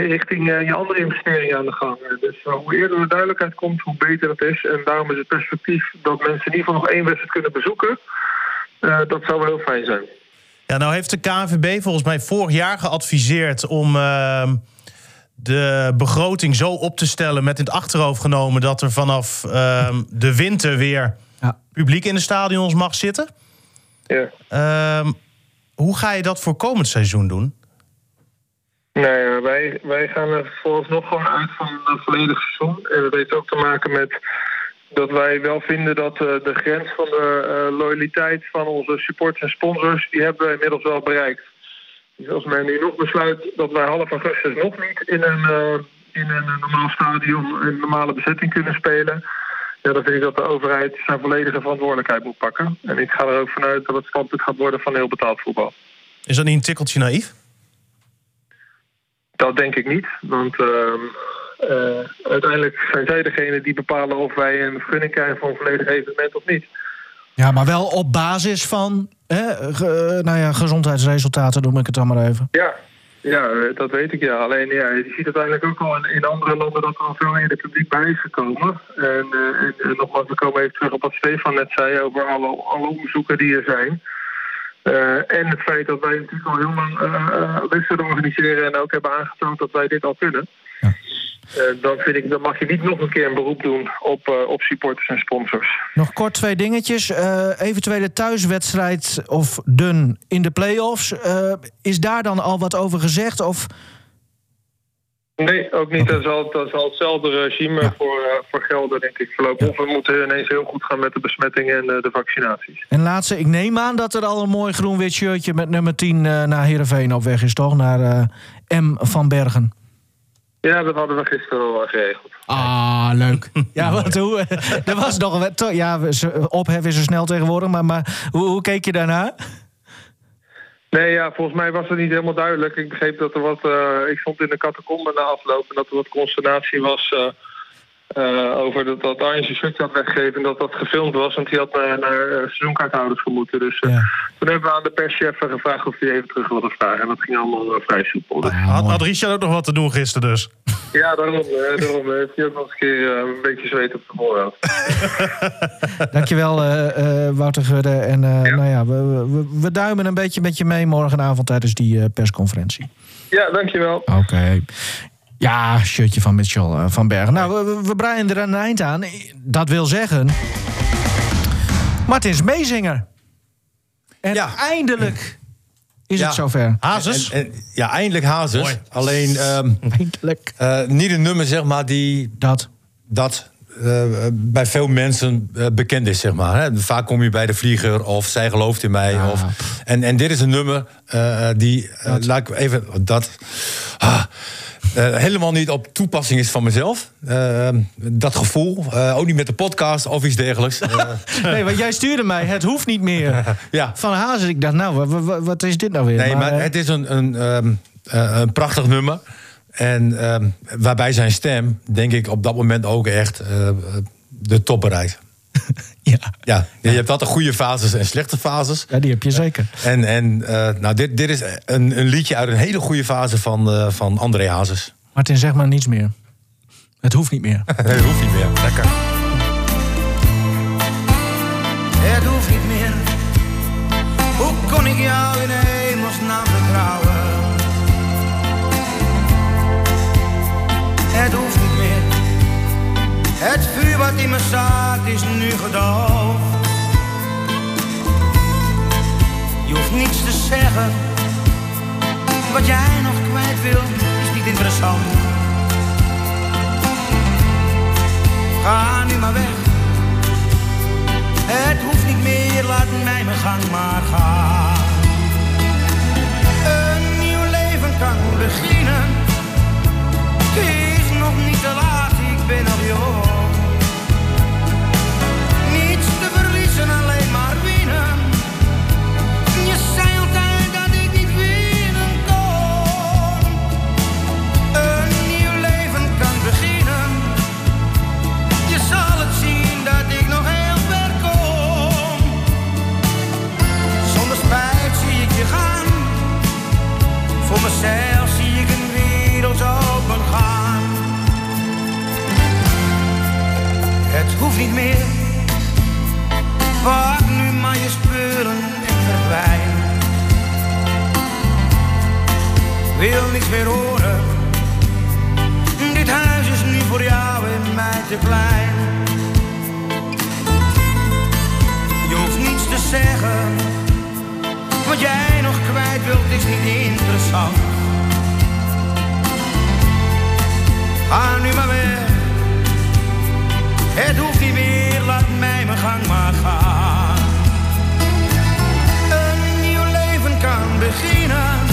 richting je andere investeringen aan de gang. Dus hoe eerder de duidelijkheid komt, hoe beter het is. En daarom is het perspectief dat mensen in ieder geval nog één wedstrijd kunnen bezoeken. dat zou wel heel fijn zijn. Ja, nou heeft de KNVB volgens mij vorig jaar geadviseerd om uh, de begroting zo op te stellen met in het achterhoofd genomen dat er vanaf uh, de winter weer ja. publiek in de stadions mag zitten. Ja. Uh, hoe ga je dat voor komend seizoen doen? Nee, wij, wij gaan er vooralsnog gewoon uit van het volledige seizoen. En dat heeft ook te maken met dat wij wel vinden dat uh, de grens van de uh, loyaliteit van onze supporters en sponsors, die hebben we inmiddels wel bereikt. Dus als men nu nog besluit dat wij half augustus nog niet in een, uh, in een normaal stadion een normale bezetting kunnen spelen, Ja, dan vind ik dat de overheid zijn volledige verantwoordelijkheid moet pakken. En ik ga er ook vanuit dat het standpunt gaat worden van heel betaald voetbal. Is dat niet een tikkeltje naïef? Dat denk ik niet, want ehm, eh, uiteindelijk zijn zij degene die bepalen of wij een vergunning krijgen voor een volledig evenement of niet. Ja, maar wel op basis van hè, ge- nou ja, gezondheidsresultaten, noem ik het dan maar even. Ja, ja, eh, dat weet ik ja. Alleen ja, je ziet uiteindelijk ook al in, in andere landen dat er al veel eerder publiek bij is gekomen. En, eh, en, en nogmaals, we komen even terug op wat Stefan net zei over alle, alle onderzoeken die er zijn. Eh, en het feit dat wij natuurlijk al heel lang eh, eh, wedstrijden organiseren en ook hebben aangetoond dat wij dit al kunnen. Ja. Eh, dan vind ik, dan mag je niet nog een keer een beroep doen op, eh, op supporters en sponsors. Nog kort twee dingetjes. Eh, eventuele thuiswedstrijd of dun in de play-offs. Is daar dan al wat over gezegd? Of Nee, ook niet. Dat zal, dat zal hetzelfde regime voor, voor gelden, denk ik, voorlopig. Of we moeten ineens heel goed gaan met de besmettingen en de vaccinaties. En laatste, ik neem aan dat er al een mooi groen-wit shirtje met nummer 10 eh, naar Heerenveen op weg is, toch? Naar M van Bergen. Ja, dat hadden we gisteren al geregeld. Ah, leuk. Ja, want hoe, er was nog wat. to- Ja, ze- ophef is er snel tegenwoordig, maar, maar hoe, hoe keek je daarna? Nee, ja, volgens mij was het niet helemaal duidelijk. Ik begreep dat er wat... eh, ik stond in de catacombe na afloop en dat er wat consternatie was... eh, eh, over dat, dat Arjen zijn shirtje had weggegeven en dat dat gefilmd was. Want die had naar, naar eh, seizoenkaarthouders gemoeten. Dus eh, Ja. toen hebben we aan de perschef gevraagd of hij even terug wilde vragen. En dat ging allemaal vrij soepel. Dus, Had, had Richard ook nog wat te doen gisteren dus? ja, daarom, eh, daarom eh, heeft hij ook nog eens een keer een beetje zweet op de voorhoofd. Dankjewel, eh eh Wouter Gudde. En eh, Ja. nou ja, we, we, we duimen een beetje met je mee morgenavond tijdens die eh, persconferentie. Ja, dankjewel. Oké. Ja, shirtje van Mitchell eh, van Bergen. Nou, we, we, breien er een eind aan. Dat wil zeggen... Martin is meezinger. En Ja. eindelijk is Ja. het zover. Hazes? En- en- ja, eindelijk hazes. Mooi. Alleen ehm, Eindelijk. eh, niet een nummer, zeg maar, die Dat. dat eh, bij veel mensen eh, bekend is, zeg maar. Hè. Vaak kom je bij de vlieger of zij gelooft in mij. Ja. Of, en, en dit is een nummer eh, die, laat ik even, dat... ah, helemaal niet op toepassing is van mezelf. Dat gevoel. ook niet met de podcast of iets dergelijks. Nee, want jij stuurde mij, het hoeft niet meer. ja. Van Hazen, ik dacht, nou, wa- wa- wat, is dit nou weer? Nee, maar het is een, een, ehm, eh, een prachtig nummer. En ehm, waarbij zijn stem, denk ik, op dat moment ook echt eh, de top bereikt. ja. Ja, je hebt altijd goede fases en slechte fases. ja, die heb je zeker. En, en eh, nou, dit, dit is een, een liedje uit een hele goede fase van, eh, van André Hazes. Martin, zeg maar niets meer. Het hoeft niet meer. Dat hoeft niet meer. Lekker. Het hoeft niet meer. Hoe kon ik jou in Het vuur wat in me zat is nu gedoofd. Je hoeft niets te zeggen. Wat jij nog kwijt wil, is niet interessant. Ga nu maar weg. Het hoeft niet meer, laat mij mijn gang maar gaan. Een nieuw leven kan beginnen. Het is nog niet te laat, ik ben nog jong. hoeft niet meer. Pak nu maar je spullen en verdwijn. Wil niks meer horen. Dit huis is nu voor jou en mij te klein. Je hoeft niets te zeggen. Wat jij nog kwijt wilt is niet interessant. Ga nu maar weg het hoeft niet meer, laat mij mijn gang maar gaan. Een nieuw leven kan beginnen.